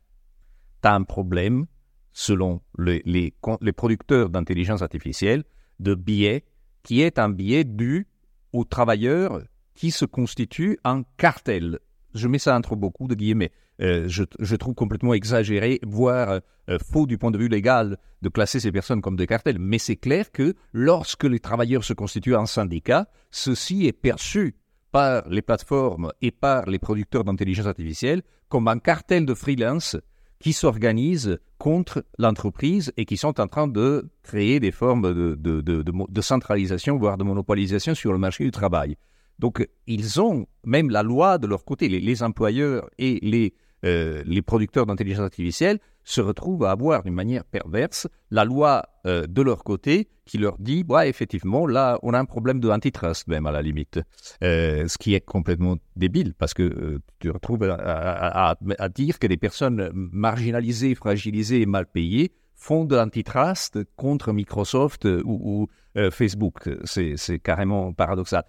tu as un problème, selon les, producteurs d'intelligence artificielle, de biais qui est un biais dû aux travailleurs qui se constituent un cartel. Je mets ça entre beaucoup de guillemets. Euh, je, trouve complètement exagéré, voire euh, faux du point de vue légal, de classer ces personnes comme des cartels. Mais c'est clair que lorsque les travailleurs se constituent en syndicat, ceci est perçu par les plateformes et par les producteurs d'intelligence artificielle comme un cartel de freelance qui s'organise contre l'entreprise et qui sont en train de créer des formes de, centralisation, voire de monopolisation sur le marché du travail. Donc, ils ont même la loi de leur côté, les employeurs et euh, les producteurs d'intelligence artificielle se retrouvent à avoir d'une manière perverse la loi euh, de leur côté qui leur dit, ouais, effectivement, là, on a un problème de antitrust même à la limite, euh, ce qui est complètement débile parce que tu te retrouves à, dire que des personnes marginalisées, fragilisées et mal payées font de l'antitrust contre Microsoft ou Facebook. C'est carrément paradoxal.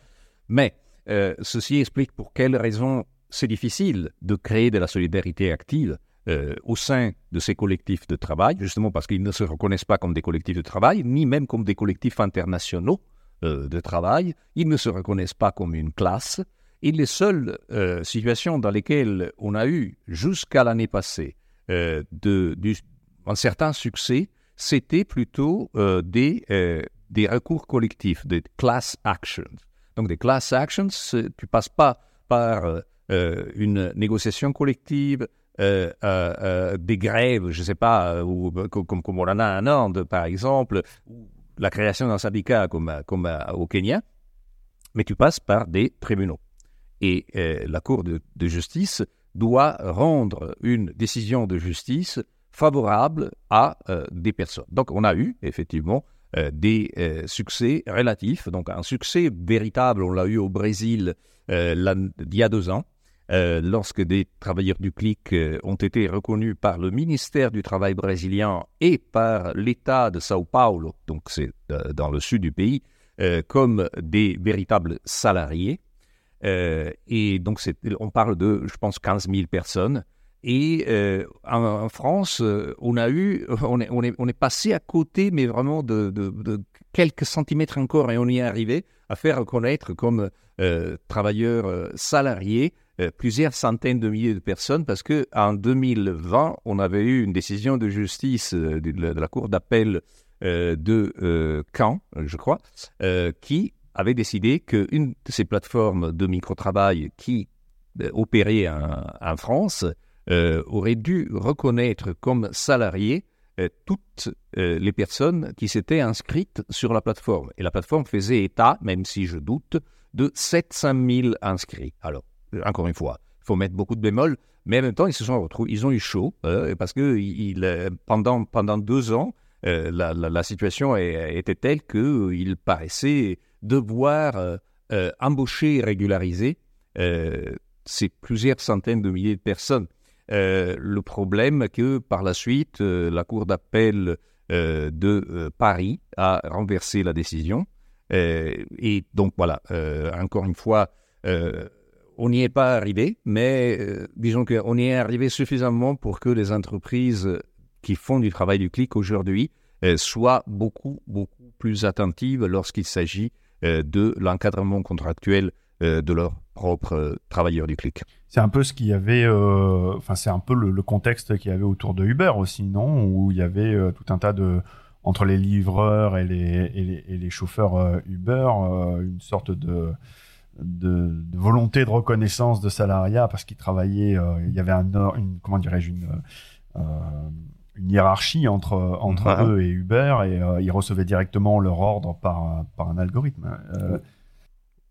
Mais ceci explique pour quelles raisons c'est difficile de créer de la solidarité active euh, au sein de ces collectifs de travail, justement parce qu'ils ne se reconnaissent pas comme des collectifs de travail, ni même comme des collectifs internationaux euh, de travail. Ils ne se reconnaissent pas comme une classe. Et les seules euh, situations dans lesquelles on a eu, jusqu'à l'année passée, un certain succès, c'était plutôt des, recours collectifs, des class actions. Donc des class actions, tu passes pas par une négociation collective, euh, euh, des grèves, je ne sais pas, ou, comme, comme, on en a en Inde, par exemple, la création d'un syndicat comme, comme au Kenya, mais tu passes par des tribunaux. Et la Cour de, justice doit rendre une décision de justice favorable à des personnes. Donc on a eu effectivement des succès relatifs. Donc un succès véritable, on l'a eu au Brésil il y a deux ans, euh, lorsque des travailleurs du clic euh, ont été reconnus par le ministère du Travail brésilien et par l'État de Sao Paulo, donc c'est euh, dans le sud du pays, comme des véritables salariés. et donc on parle de, je pense, 15 000 personnes. Et en, France, on a eu, on est, passé à côté, mais vraiment de, quelques centimètres encore, et on y est arrivé à faire reconnaître comme travailleurs salariés euh, plusieurs centaines de milliers de personnes parce que en 2020, on avait eu une décision de justice euh, de, la Cour d'appel euh, de Caen, je crois, qui avait décidé qu'une de ces plateformes de micro-travail qui opérait en, France aurait dû reconnaître comme salariés toutes les personnes qui s'étaient inscrites sur la plateforme. Et la plateforme faisait état, même si je doute, de 700 000 inscrits. Alors, encore une fois, faut mettre beaucoup de bémols, mais en même temps, ils se sont retrouvés, ils ont eu chaud, parce que il, pendant, pendant deux ans, la, situation était telle qu'il paraissait devoir embaucher et régulariser c'est plusieurs centaines de milliers de personnes. le problème que par la suite, la Cour d'appel euh, de euh, Paris a renversé la décision. Euh, et donc voilà, encore une fois, on n'y est pas arrivé, mais disons qu'on y est arrivé suffisamment pour que les entreprises qui font du travail du clic aujourd'hui soient beaucoup, beaucoup plus attentives lorsqu'il s'agit de l'encadrement contractuel de leurs propres travailleurs du clic. C'est un peu ce qu'il y avait, euh, enfin c'est un peu le, contexte qu'il y avait autour de Uber aussi, non? Où il y avait euh, tout un tas de entre les livreurs et les, et les, chauffeurs euh, Uber, une sorte de, de, volonté de reconnaissance de salariat parce qu'ils travaillaient, il y avait un, une comment dirais-je une une hiérarchie entre entre eux et Uber et ils recevaient directement leur ordre par par un algorithme.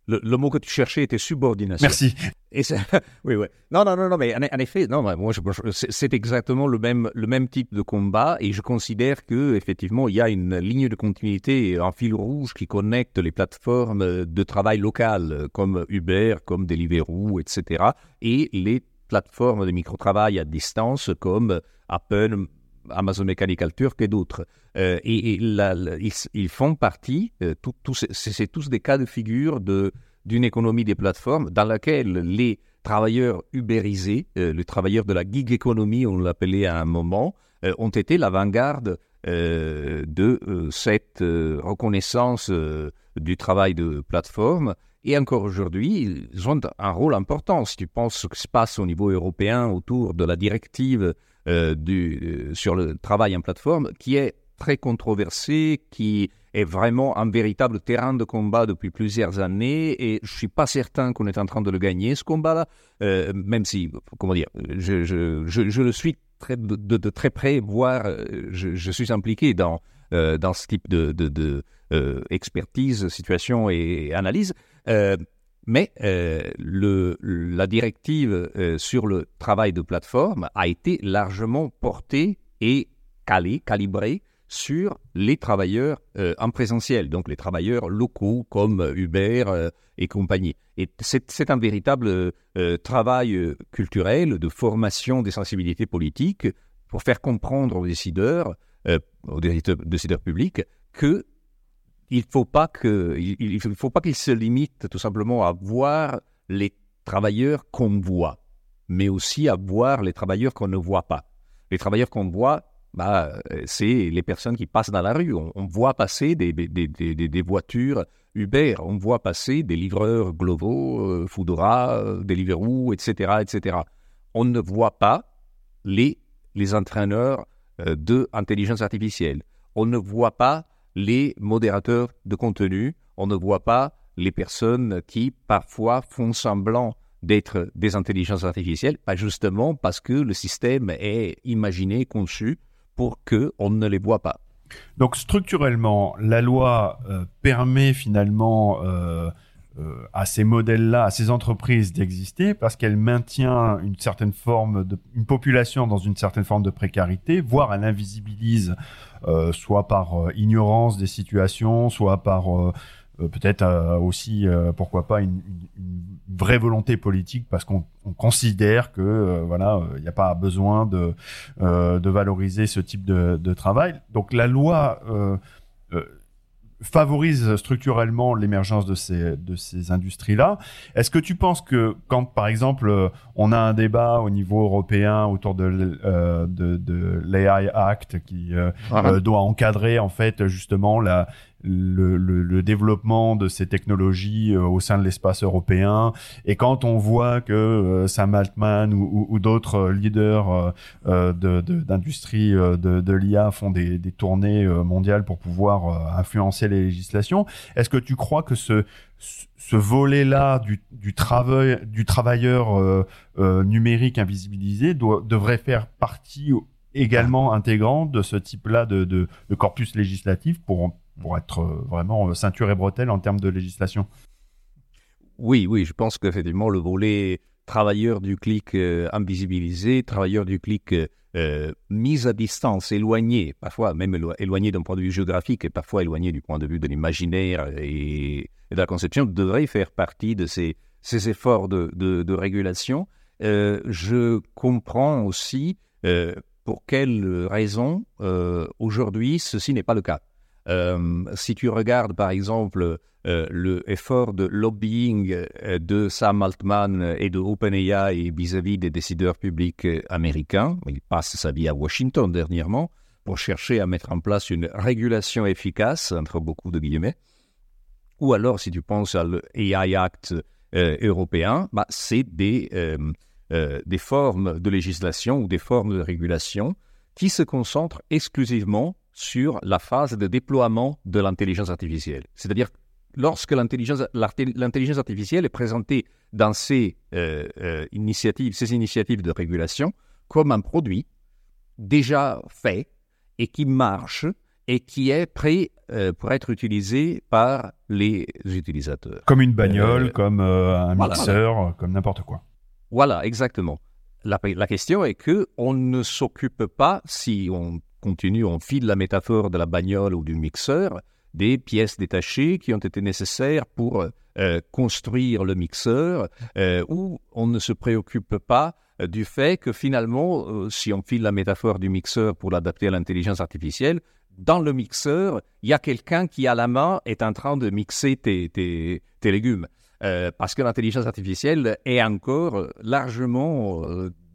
Le, mot que tu cherchais était subordination. Merci. Et oui, oui. Non, non, non, non, mais en, effet, non, moi, c'est exactement le même, le même type de combat, et je considère que effectivement, il y a une ligne de continuité, un fil rouge qui connecte les plateformes de travail locales comme Uber, comme Deliveroo, etc., et les plateformes de micro-travail à distance comme Apple, Amazon Mechanical Turk et d'autres. Euh, et, ils, font partie, euh, c'est tous des cas de figure d'une économie des plateformes dans laquelle les travailleurs ubérisés, euh, les travailleurs de la gig economy, on l'appelait à un moment, ont été l'avant-garde de cette reconnaissance du travail de plateforme. Et encore aujourd'hui, ils ont un rôle important. Si tu penses ce qui se passe au niveau européen autour de la directive du, euh, sur le travail en plateforme, qui est très controversé, qui est vraiment un véritable terrain de combat depuis plusieurs années et je suis pas certain qu'on est en train de le gagner ce combat-là, euh, même si, comment dire, je, je, je, le suis très, de, très près, voire je, suis impliqué dans, dans ce type de, de expertise, situation et analyse. Mais euh, la directive euh, sur le travail de plateforme a été largement portée et calée, calibrée sur les travailleurs euh, en présentiel, donc les travailleurs locaux comme Uber et compagnie. Et c'est un véritable travail culturel de formation des sensibilités politiques pour faire comprendre aux décideurs, aux décideurs publics, que il ne faut pas qu'il se limite tout simplement à voir les travailleurs qu'on voit, mais aussi à voir les travailleurs qu'on ne voit pas. Les travailleurs qu'on voit, bah, c'est les personnes qui passent dans la rue. On, voit passer des, voitures Uber, on voit passer des livreurs Glovo, euh, Foodora, Deliveroo, etc., etc. On ne voit pas les, les entraîneurs euh, de intelligence artificielle. On ne voit pas les modérateurs de contenu. On ne voit pas les personnes qui parfois font semblant d'être des intelligences artificielles, pas justement parce que le système est imaginé, conçu pour que on ne les voit pas. Donc structurellement, la loi euh, permet finalement euh, à ces modèles-là, à ces entreprises d'exister parce qu'elle maintient une certaine forme de, une population dans une certaine forme de précarité, voire elle invisibilise, euh, soit par euh, ignorance des situations, soit par peut-être aussi, pourquoi pas, une, vraie volonté politique parce qu'on considère que voilà, il n'y a pas besoin de, de valoriser ce type de travail. Donc la loi favorise structurellement l'émergence de ces de ces industries là. Est-ce que tu penses que quand par exemple euh, on a un débat au niveau européen autour de euh, de, de l'AI Act qui euh, uh-huh. doit encadrer en fait justement la le, développement de ces technologies euh, au sein de l'espace européen. Et quand on voit que euh, Sam Altman ou, d'autres leaders euh, d'industrie de, l'IA font des, tournées mondiales pour pouvoir influencer les législations, est-ce que tu crois que ce, ce volet-là du, du, travail, du travailleur numérique invisibilisé devrait faire partie également intégrante de ce type-là de, de, corpus législatif pour pour être euh, vraiment euh, ceinture et bretelle en termes de législation Oui, oui, je pense qu'effectivement, le volet travailleurs du clic invisibilisés, travailleurs du clic mis à distance, éloignés, parfois même éloignés d'un point de vue géographique et parfois éloignés du point de vue de l'imaginaire et, de la conception, devraient faire partie de ces, efforts de, régulation. je comprends aussi pour quelles raisons aujourd'hui ceci n'est pas le cas. Euh, si tu regardes par exemple euh, le effort de lobbying euh, de Sam Altman et de OpenAI vis-à-vis des décideurs publics américains, il passe sa vie à Washington dernièrement pour chercher à mettre en place une régulation efficace, entre beaucoup de guillemets. Ou alors, si tu penses à l'AI Act européen, bah, c'est des, des formes de législation ou des formes de régulation qui se concentrent exclusivement sur la phase de déploiement de l'intelligence artificielle. C'est-à-dire lorsque l'intelligence, artificielle est présentée dans ces euh, euh, initiatives, ces initiatives de régulation comme un produit déjà fait et qui marche et qui est prêt euh, pour être utilisé par les utilisateurs. Comme une bagnole, comme un mixeur, comme n'importe quoi. Voilà, exactement. La, la, question est que on ne s'occupe pas, si on continue, on file la métaphore de la bagnole ou du mixeur, des pièces détachées qui ont été nécessaires pour euh, construire le mixeur, euh, où on ne se préoccupe pas euh, du fait que finalement, si on file la métaphore du mixeur pour l'adapter à l'intelligence artificielle, dans le mixeur, il y a quelqu'un qui à la main est en train de mixer tes, légumes. parce que l'intelligence artificielle est encore largement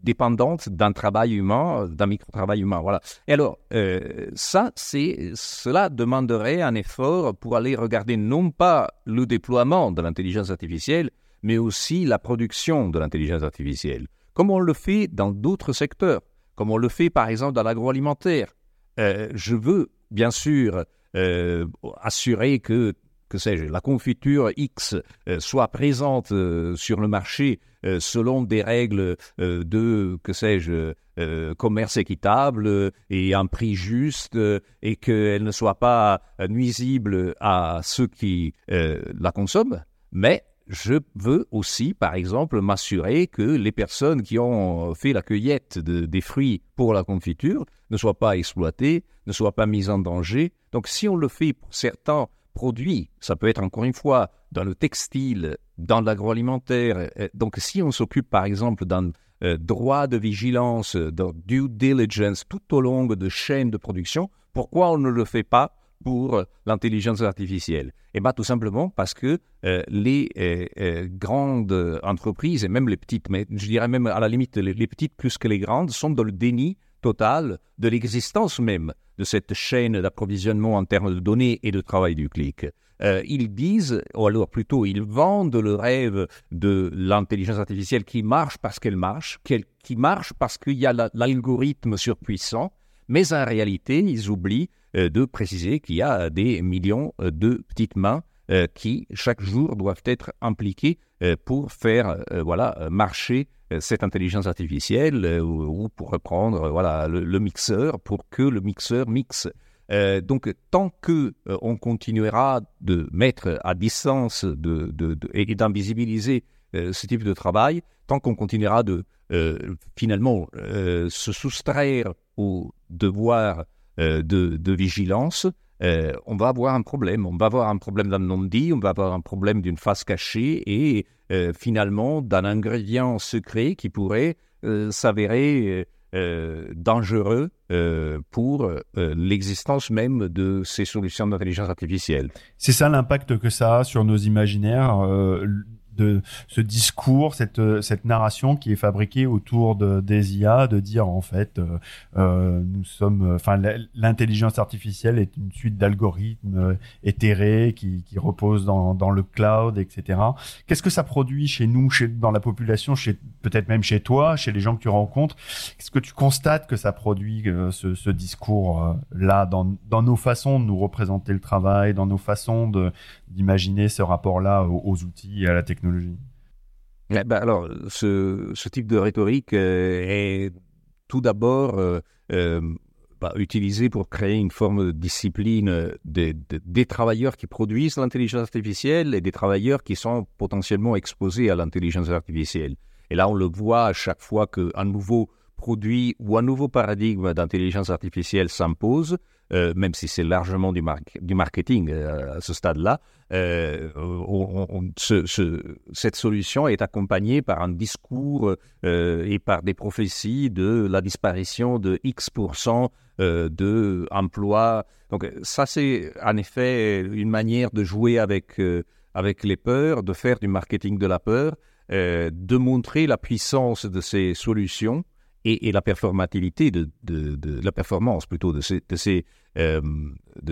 dépendante d'un travail humain, d'un micro-travail humain. Voilà. Et alors, euh, ça, c'est, cela demanderait un effort pour aller regarder non pas le déploiement de l'intelligence artificielle, mais aussi la production de l'intelligence artificielle, comme on le fait dans d'autres secteurs, comme on le fait par exemple dans l'agroalimentaire. Euh, je veux bien sûr euh, assurer que que sais-je, la confiture X soit présente sur le marché selon des règles euh, de, que sais-je, euh, commerce équitable et un prix juste et qu'elle ne soit pas nuisible à ceux qui la consomment, mais je veux aussi, par exemple, m'assurer que les personnes qui ont fait la cueillette des fruits pour la confiture ne soient pas exploitées, ne soient pas mises en danger. Donc si on le fait pour certains produits, ça peut être encore une fois dans le textile, dans l'agroalimentaire. Donc, si on s'occupe, par exemple, d'un euh, droit de vigilance, de due diligence tout au long de chaînes de production, pourquoi on ne le fait pas pour euh, l'intelligence artificielle? Eh bien, tout simplement parce que euh, les grandes entreprises, et même les petites, mais je dirais même à la limite les petites plus que les grandes, sont dans le déni total de l'existence même de cette chaîne d'approvisionnement en termes de données et de travail du clic. Euh, ils disent, ou alors plutôt ils vendent le rêve de l'intelligence artificielle qui marche parce qu'elle marche, qui marche parce qu'il y a l'algorithme surpuissant, mais en réalité, ils oublient euh, de préciser qu'il y a des millions euh, de petites mains qui, chaque jour, doivent être impliquées pour faire voilà, marcher cette intelligence artificielle ou, pour reprendre voilà, le, mixeur pour que le mixeur mixe. Euh, donc, tant que euh, on continuera de mettre à distance de, et d'invisibiliser euh, ce type de travail, tant qu'on continuera de finalement se soustraire au devoir de, vigilance, on va avoir un problème. On va avoir un problème d'un non-dit, on va avoir un problème d'une face cachée et finalement d'un ingrédient secret qui pourrait s'avérer euh, dangereux euh, pour euh, l'existence même de ces solutions d'intelligence artificielle. C'est ça l'impact que ça a sur nos imaginaires de ce discours, cette, euh, cette narration qui est fabriquée autour de, des IA, de dire en fait, euh, euh nous sommes, enfin, l'intelligence artificielle est une suite d'algorithmes éthérés qui, qui reposent dans, dans le cloud, etc. Qu'est-ce que ça produit chez nous, chez, dans la population, chez peut-être même chez toi, chez les gens que tu rencontres? Est-ce que tu constates que ça produit ce, ce discours là dans, dans nos façons de nous représenter le travail, dans nos façons de d'imaginer ce rapport-là aux, outils et à la technologie eh ben, Alors, ce, type de rhétorique euh, est tout d'abord euh, euh, bah, utilisé pour créer une forme de discipline des, des travailleurs qui produisent l'intelligence artificielle et des travailleurs qui sont potentiellement exposés à l'intelligence artificielle. Et là, on le voit à chaque fois qu'un nouveau produit ou un nouveau paradigme d'intelligence artificielle s'impose, euh, même si c'est largement du, marketing euh, à ce stade-là, euh, cette solution est accompagnée par un discours et par des prophéties de la disparition de X% d'emplois. Donc ça, c'est en effet une manière de jouer avec, avec les peurs, de faire du marketing de la peur, de montrer la puissance de ces solutions et, la performativité de, la performance plutôt de ces, euh,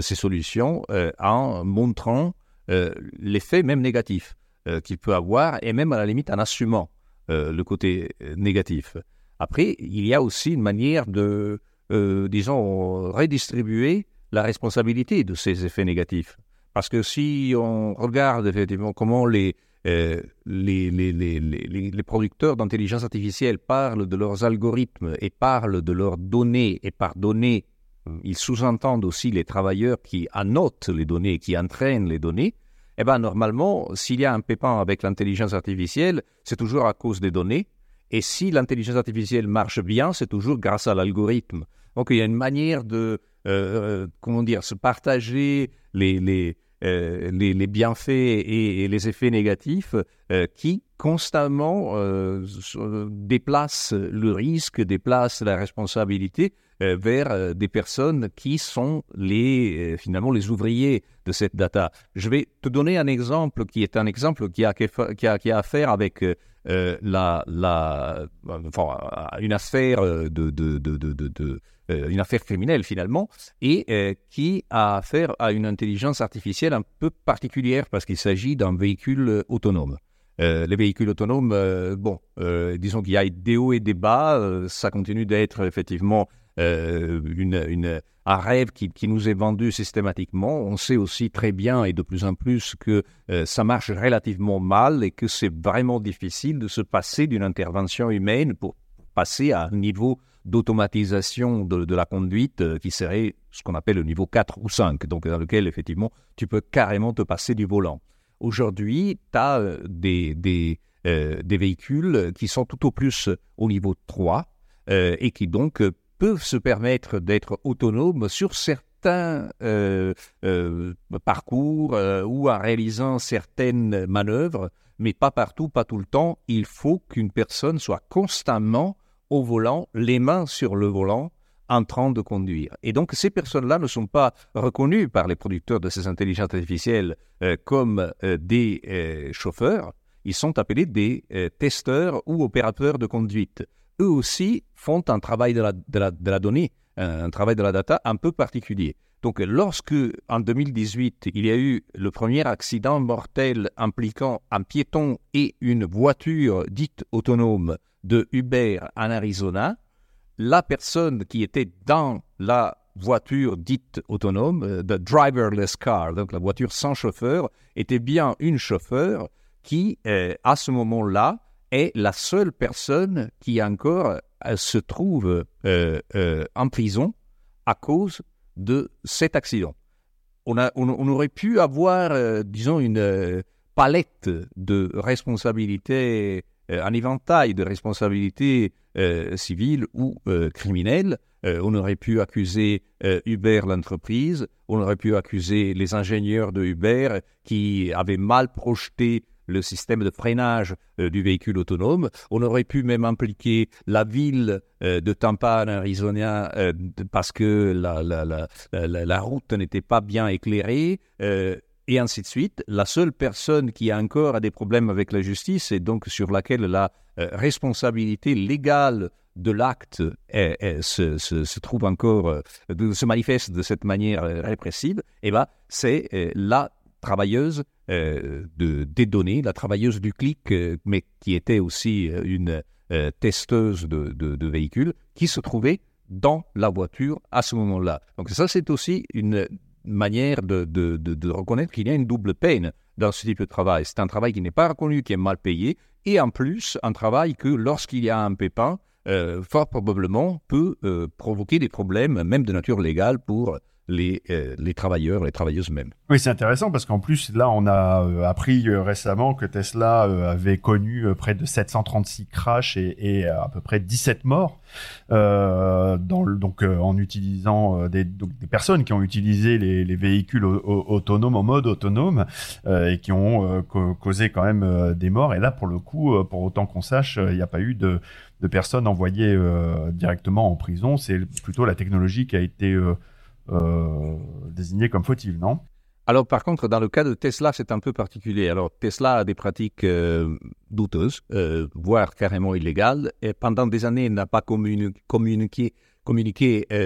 solutions euh, en montrant euh, l'effet même négatif qu'il peut avoir et même à la limite en assumant le côté négatif. Après, il y a aussi une manière de, disons, redistribuer la responsabilité de ces effets négatifs. Parce que si on regarde effectivement comment les, euh, les, producteurs d'intelligence artificielle parlent de leurs algorithmes et parlent de leurs données, et par données, ils sous-entendent aussi les travailleurs qui annotent les données, qui entraînent les données, eh bien, normalement, s'il y a un pépin avec l'intelligence artificielle, c'est toujours à cause des données. Et si l'intelligence artificielle marche bien, c'est toujours grâce à l'algorithme. Donc, il y a une manière de, euh, euh, comment dire, se partager les, les, euh, les, bienfaits et, les effets négatifs euh, qui constamment euh, déplacent le risque, déplacent la responsabilité vers des personnes qui sont les, finalement les ouvriers de cette data. Je vais te donner un exemple qui est un exemple qui a, qui a, qui a à faire avec la, la, enfin, une affaire de, de, de, euh, une affaire criminelle finalement, et euh, qui a affaire à une intelligence artificielle un peu particulière parce qu'il s'agit d'un véhicule autonome. Euh, les véhicules autonomes, bon, disons qu'il y a des hauts et des bas, ça continue d'être effectivement une, un rêve qui, qui, nous est vendu systématiquement. On sait aussi très bien et de plus en plus que ça marche relativement mal et que c'est vraiment difficile de se passer d'une intervention humaine pour passer à un niveau d'automatisation de, la conduite euh, qui serait ce qu'on appelle le niveau 4 ou 5, donc dans lequel effectivement tu peux carrément te passer du volant. Aujourd'hui, tu as euh, des, des, euh, des, véhicules qui sont tout au plus au niveau 3 et qui donc peuvent se permettre d'être autonomes sur certains parcours ou en réalisant certaines manœuvres, mais pas partout, pas tout le temps. Il faut qu'une personne soit constamment au volant, les mains sur le volant, en train de conduire. Et donc ces personnes-là ne sont pas reconnues par les producteurs de ces intelligences artificielles euh, comme euh, des euh, chauffeurs, ils sont appelés des testeurs ou opérateurs de conduite. Eux aussi font un travail de la, de la donnée, un travail de la data un peu particulier. Donc lorsque en 2018 il y a eu le premier accident mortel impliquant un piéton et une voiture dite autonome de Uber en Arizona, la personne qui était dans la voiture dite autonome, euh, the driverless car, donc la voiture sans chauffeur, était bien une chauffeur qui, euh, à ce moment-là, est la seule personne qui encore euh, se trouve en prison à cause de cet accident. On, aurait pu avoir, disons, une palette de responsabilités un éventail de responsabilités euh, civiles ou euh, criminelles. on aurait pu accuser Uber, l'entreprise, on aurait pu accuser les ingénieurs de Uber qui avaient mal projeté le système de freinage du véhicule autonome. On aurait pu même impliquer la ville de Tampa, en Arizona, parce que la route n'était pas bien éclairée et ainsi de suite. La seule personne qui a encore des problèmes avec la justice et donc sur laquelle la euh, responsabilité légale de l'acte se, trouve encore, euh, se manifeste de cette manière euh, répressive, eh ben, c'est la travailleuse de, des données, la travailleuse du clic, mais qui était aussi une testeuse de, de véhicules, qui se trouvait dans la voiture à ce moment-là. Donc ça, c'est aussi une manière de, de, de, reconnaître qu'il y a une double peine dans ce type de travail. C'est un travail qui n'est pas reconnu, qui est mal payé, et en plus, un travail que lorsqu'il y a un pépin, euh, fort probablement peut euh, provoquer des problèmes, même de nature légale, pour les, les travailleurs, les travailleuses mêmes. Oui, c'est intéressant parce qu'en plus, là, on a appris récemment que Tesla avait connu près de 736 crashs et, à peu près 17 morts dans, donc, en utilisant des, des, personnes qui ont utilisé les, les véhicules autonomes en mode autonome et qui ont causé quand même des morts. Et là, pour le coup, pour autant qu'on sache, il n'y a pas eu de de personnes envoyées euh, directement en prison. C'est plutôt la technologie qui a été euh, euh, désignée comme fautive, non? Alors par contre, dans le cas de Tesla, c'est un peu particulier. Alors Tesla a des pratiques douteuses, voire carrément illégales, et pendant des années n'a pas communiqué,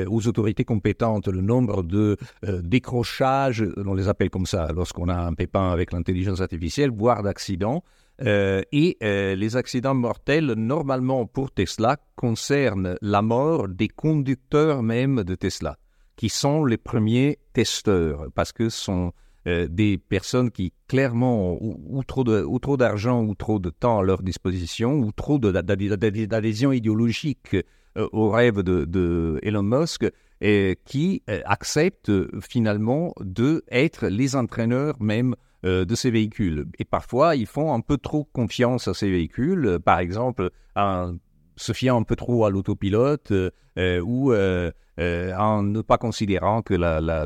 aux autorités compétentes le nombre de décrochages, on les appelle comme ça, lorsqu'on a un pépin avec l'intelligence artificielle, voire d'accidents. Euh, et euh, les accidents mortels, normalement pour Tesla, concernent la mort des conducteurs même de Tesla, qui sont les premiers testeurs, parce que ce sont euh, des personnes qui clairement ont ou, trop d'argent ou trop de temps à leur disposition, ou trop d'adhésion idéologique au rêve de, de, Elon Musk, et qui acceptent finalement de être les entraîneurs même euh, de ces véhicules. Et parfois, ils font un peu trop confiance à ces véhicules, par exemple en se fiant un peu trop à l'autopilote euh, ou euh, en ne pas considérant que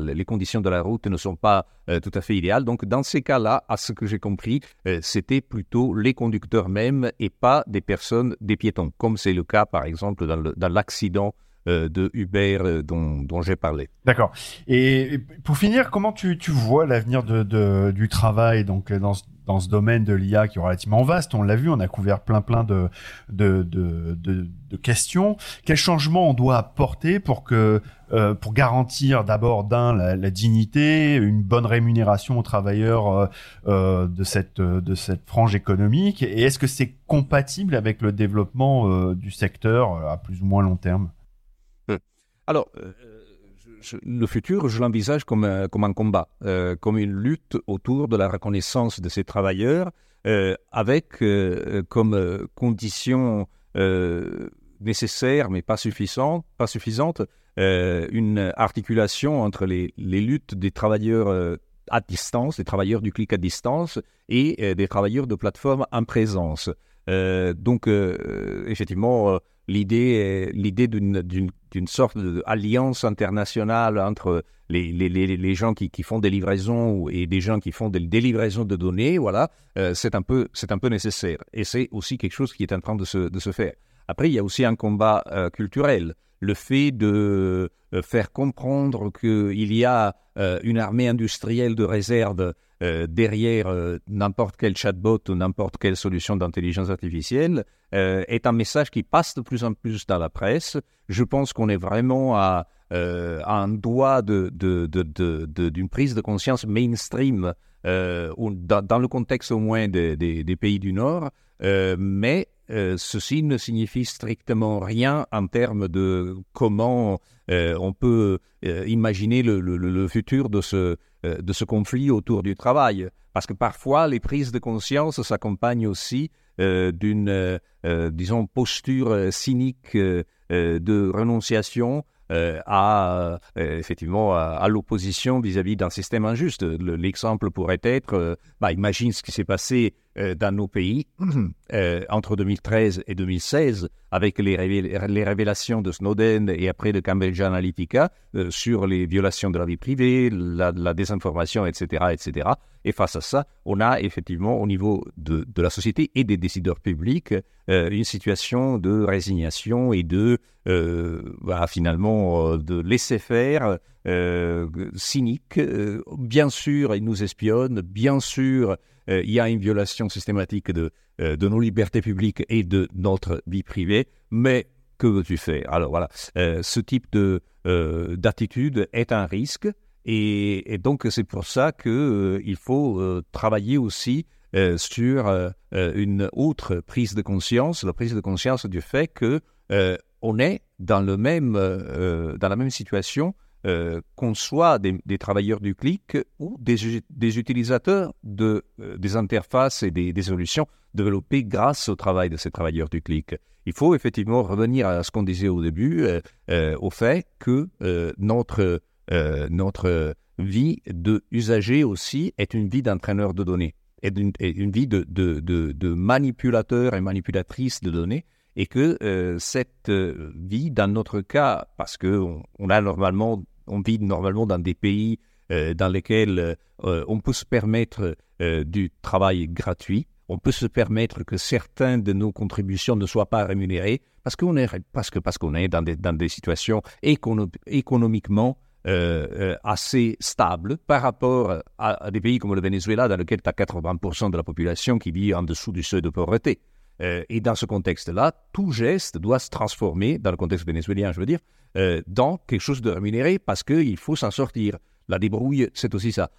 les conditions de la route ne sont pas tout à fait idéales. Donc, dans ces cas-là, à ce que j'ai compris, c'était plutôt les conducteurs mêmes et pas des personnes, des piétons, comme c'est le cas, par exemple, dans l'accident euh, de Uber euh, dont, j'ai parlé. D'accord. Et pour finir, comment tu, vois l'avenir de, du travail donc dans, dans ce domaine de l'IA qui est relativement vaste. On l'a vu, on a couvert plein plein de, de, de, questions. Quel changement on doit apporter pour que euh, pour garantir d'abord d'un la, dignité, une bonne rémunération aux travailleurs de cette de cette frange économique? Et est-ce que c'est compatible avec le développement du secteur à plus ou moins long terme? Alors, euh, le futur, je l'envisage comme, un, comme un combat, euh, comme une lutte autour de la reconnaissance de ces travailleurs, euh, avec comme condition nécessaire, mais pas suffisante, pas suffisante une articulation entre les, les luttes des travailleurs à distance, des travailleurs du clic à distance et des travailleurs de plateforme en présence. donc, effectivement, l'idée l'idée d'une sorte d'alliance internationale entre les, les, les, gens qui, qui, font des livraisons et des gens qui font des, livraisons de données, voilà, euh, c'est un, peu, un peu nécessaire. Et c'est aussi quelque chose qui est en train de se, de se faire. Après, il y a aussi un combat euh, culturel. Le fait de euh, faire comprendre qu'il y a une armée industrielle de réserve euh, derrière euh, n'importe quel chatbot ou n'importe quelle solution d'intelligence artificielle euh, est un message qui passe de plus en plus dans la presse. Je pense qu'on est vraiment à, un doigt d'une prise de conscience mainstream dans, le contexte au moins des, pays du Nord, mais ceci ne signifie strictement rien en termes de comment on peut imaginer le, futur de ce, de ce conflit autour du travail. Parce que parfois, les prises de conscience s'accompagnent aussi euh, d'une, euh, disons, posture cynique de renonciation à effectivement à, l'opposition vis-à-vis d'un système injuste. L'exemple pourrait être, bah, imagine ce qui s'est passé dans nos pays entre 2013 et 2016 avec les, révélations de Snowden et après de Cambridge Analytica euh, sur les violations de la vie privée, la, désinformation, etc., etc. Et face à ça, on a effectivement au niveau de, de la société et des décideurs publics euh, une situation de résignation et de euh, bah, finalement de laisser faire cynique. bien sûr, ils nous espionnent. Bien sûr, il y a une violation systématique de euh, de nos libertés publiques et de notre vie privée, mais que veux-tu faire? Alors voilà, euh, ce type de euh, d'attitude est un risque, et, donc c'est pour ça qu'il il faut travailler aussi sur une autre prise de conscience, la prise de conscience du fait que on est dans le même dans la même situation euh, qu'on soit des, travailleurs du clic ou des, utilisateurs de, euh, des interfaces et des, solutions développées grâce au travail de ces travailleurs du clic. Il faut effectivement revenir à ce qu'on disait au début, euh, au fait que notre notre vie de usager aussi est une vie d'entraîneur de données, est une, vie de, de, de, manipulateur et manipulatrice de données, et que cette vie, dans notre cas, parce que on, a normalement, on vit normalement dans des pays dans lesquels on peut se permettre du travail gratuit, on peut se permettre que certaines de nos contributions ne soient pas rémunérées parce qu'on est, parce que, parce qu'on est dans des, dans des situations économiquement euh, euh, assez stables par rapport à, des pays comme le Venezuela dans lequel tu as 80% de la population qui vit en dessous du seuil de pauvreté. Euh, et dans ce contexte-là, tout geste doit se transformer, dans le contexte vénézuélien, je veux dire, dans quelque chose de rémunéré parce qu'il faut s'en sortir. La débrouille, c'est aussi ça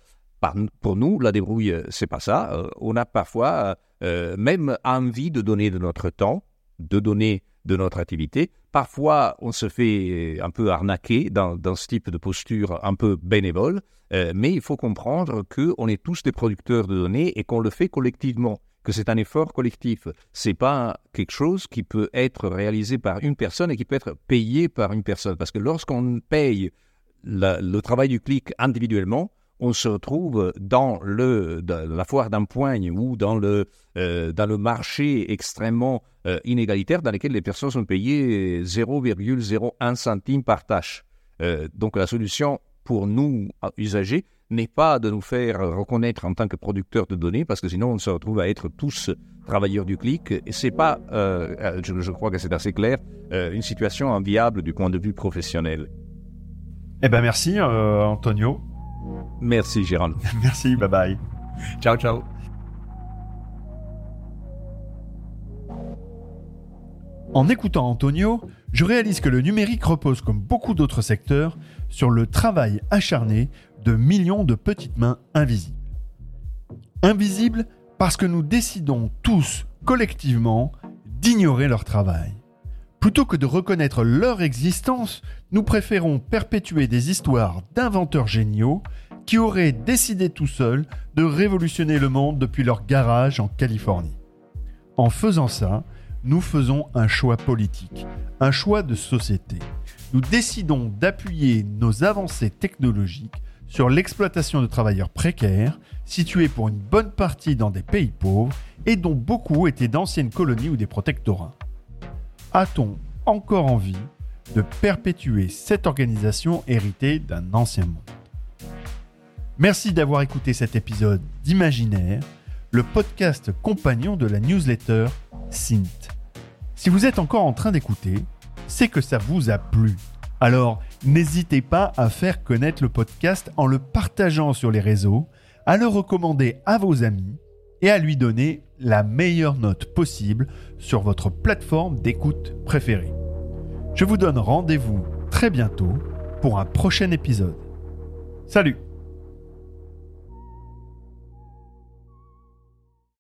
pour nous, la débrouille, c'est pas ça. Euh, on a parfois euh, même envie de donner de notre temps, de donner de notre activité. Parfois, on se fait un peu arnaquer dans, ce type de posture un peu bénévole, euh, mais il faut comprendre qu'on est tous des producteurs de données et qu'on le fait collectivement, que c'est un effort collectif. C'est pas quelque chose qui peut être réalisé par une personne et qui peut être payé par une personne. Parce que lorsqu'on paye le travail du clic individuellement, on se retrouve dans, le, la foire d'empoigne ou dans le, euh, dans le marché extrêmement euh, inégalitaire dans lequel les personnes sont payées 0,01 centime par tâche. Euh, donc la solution pour nous, usagers, n'est pas de nous faire reconnaître en tant que producteurs de données, parce que sinon on se retrouve à être tous travailleurs du clic. Et c'est pas, je, je, crois que c'est assez clair, une situation enviable du point de vue professionnel. Eh ben merci Antonio. Merci, Gérald. Merci, bye bye. Ciao, ciao. En écoutant Antonio, je réalise que le numérique repose, comme beaucoup d'autres secteurs, sur le travail acharné de millions de petites mains invisibles. Invisibles parce que nous décidons tous, collectivement, d'ignorer leur travail. Plutôt que de reconnaître leur existence, nous préférons perpétuer des histoires d'inventeurs géniaux qui auraient décidé tout seuls de révolutionner le monde depuis leur garage en Californie. En faisant ça, nous faisons un choix politique, un choix de société. Nous décidons d'appuyer nos avancées technologiques sur l'exploitation de travailleurs précaires, situés pour une bonne partie dans des pays pauvres et dont beaucoup étaient d'anciennes colonies ou des protectorats a-t-on encore envie de perpétuer cette organisation héritée d'un ancien monde? Merci d'avoir écouté cet épisode d'Imaginaire, le podcast compagnon de la newsletter Sint. Si vous êtes encore en train d'écouter, c'est que ça vous a plu. Alors, n'hésitez pas à faire connaître le podcast en le partageant sur les réseaux, à le recommander à vos amis et à lui donner la meilleure note possible sur votre plateforme d'écoute préférée. Je vous donne rendez-vous très bientôt pour un prochain épisode. Salut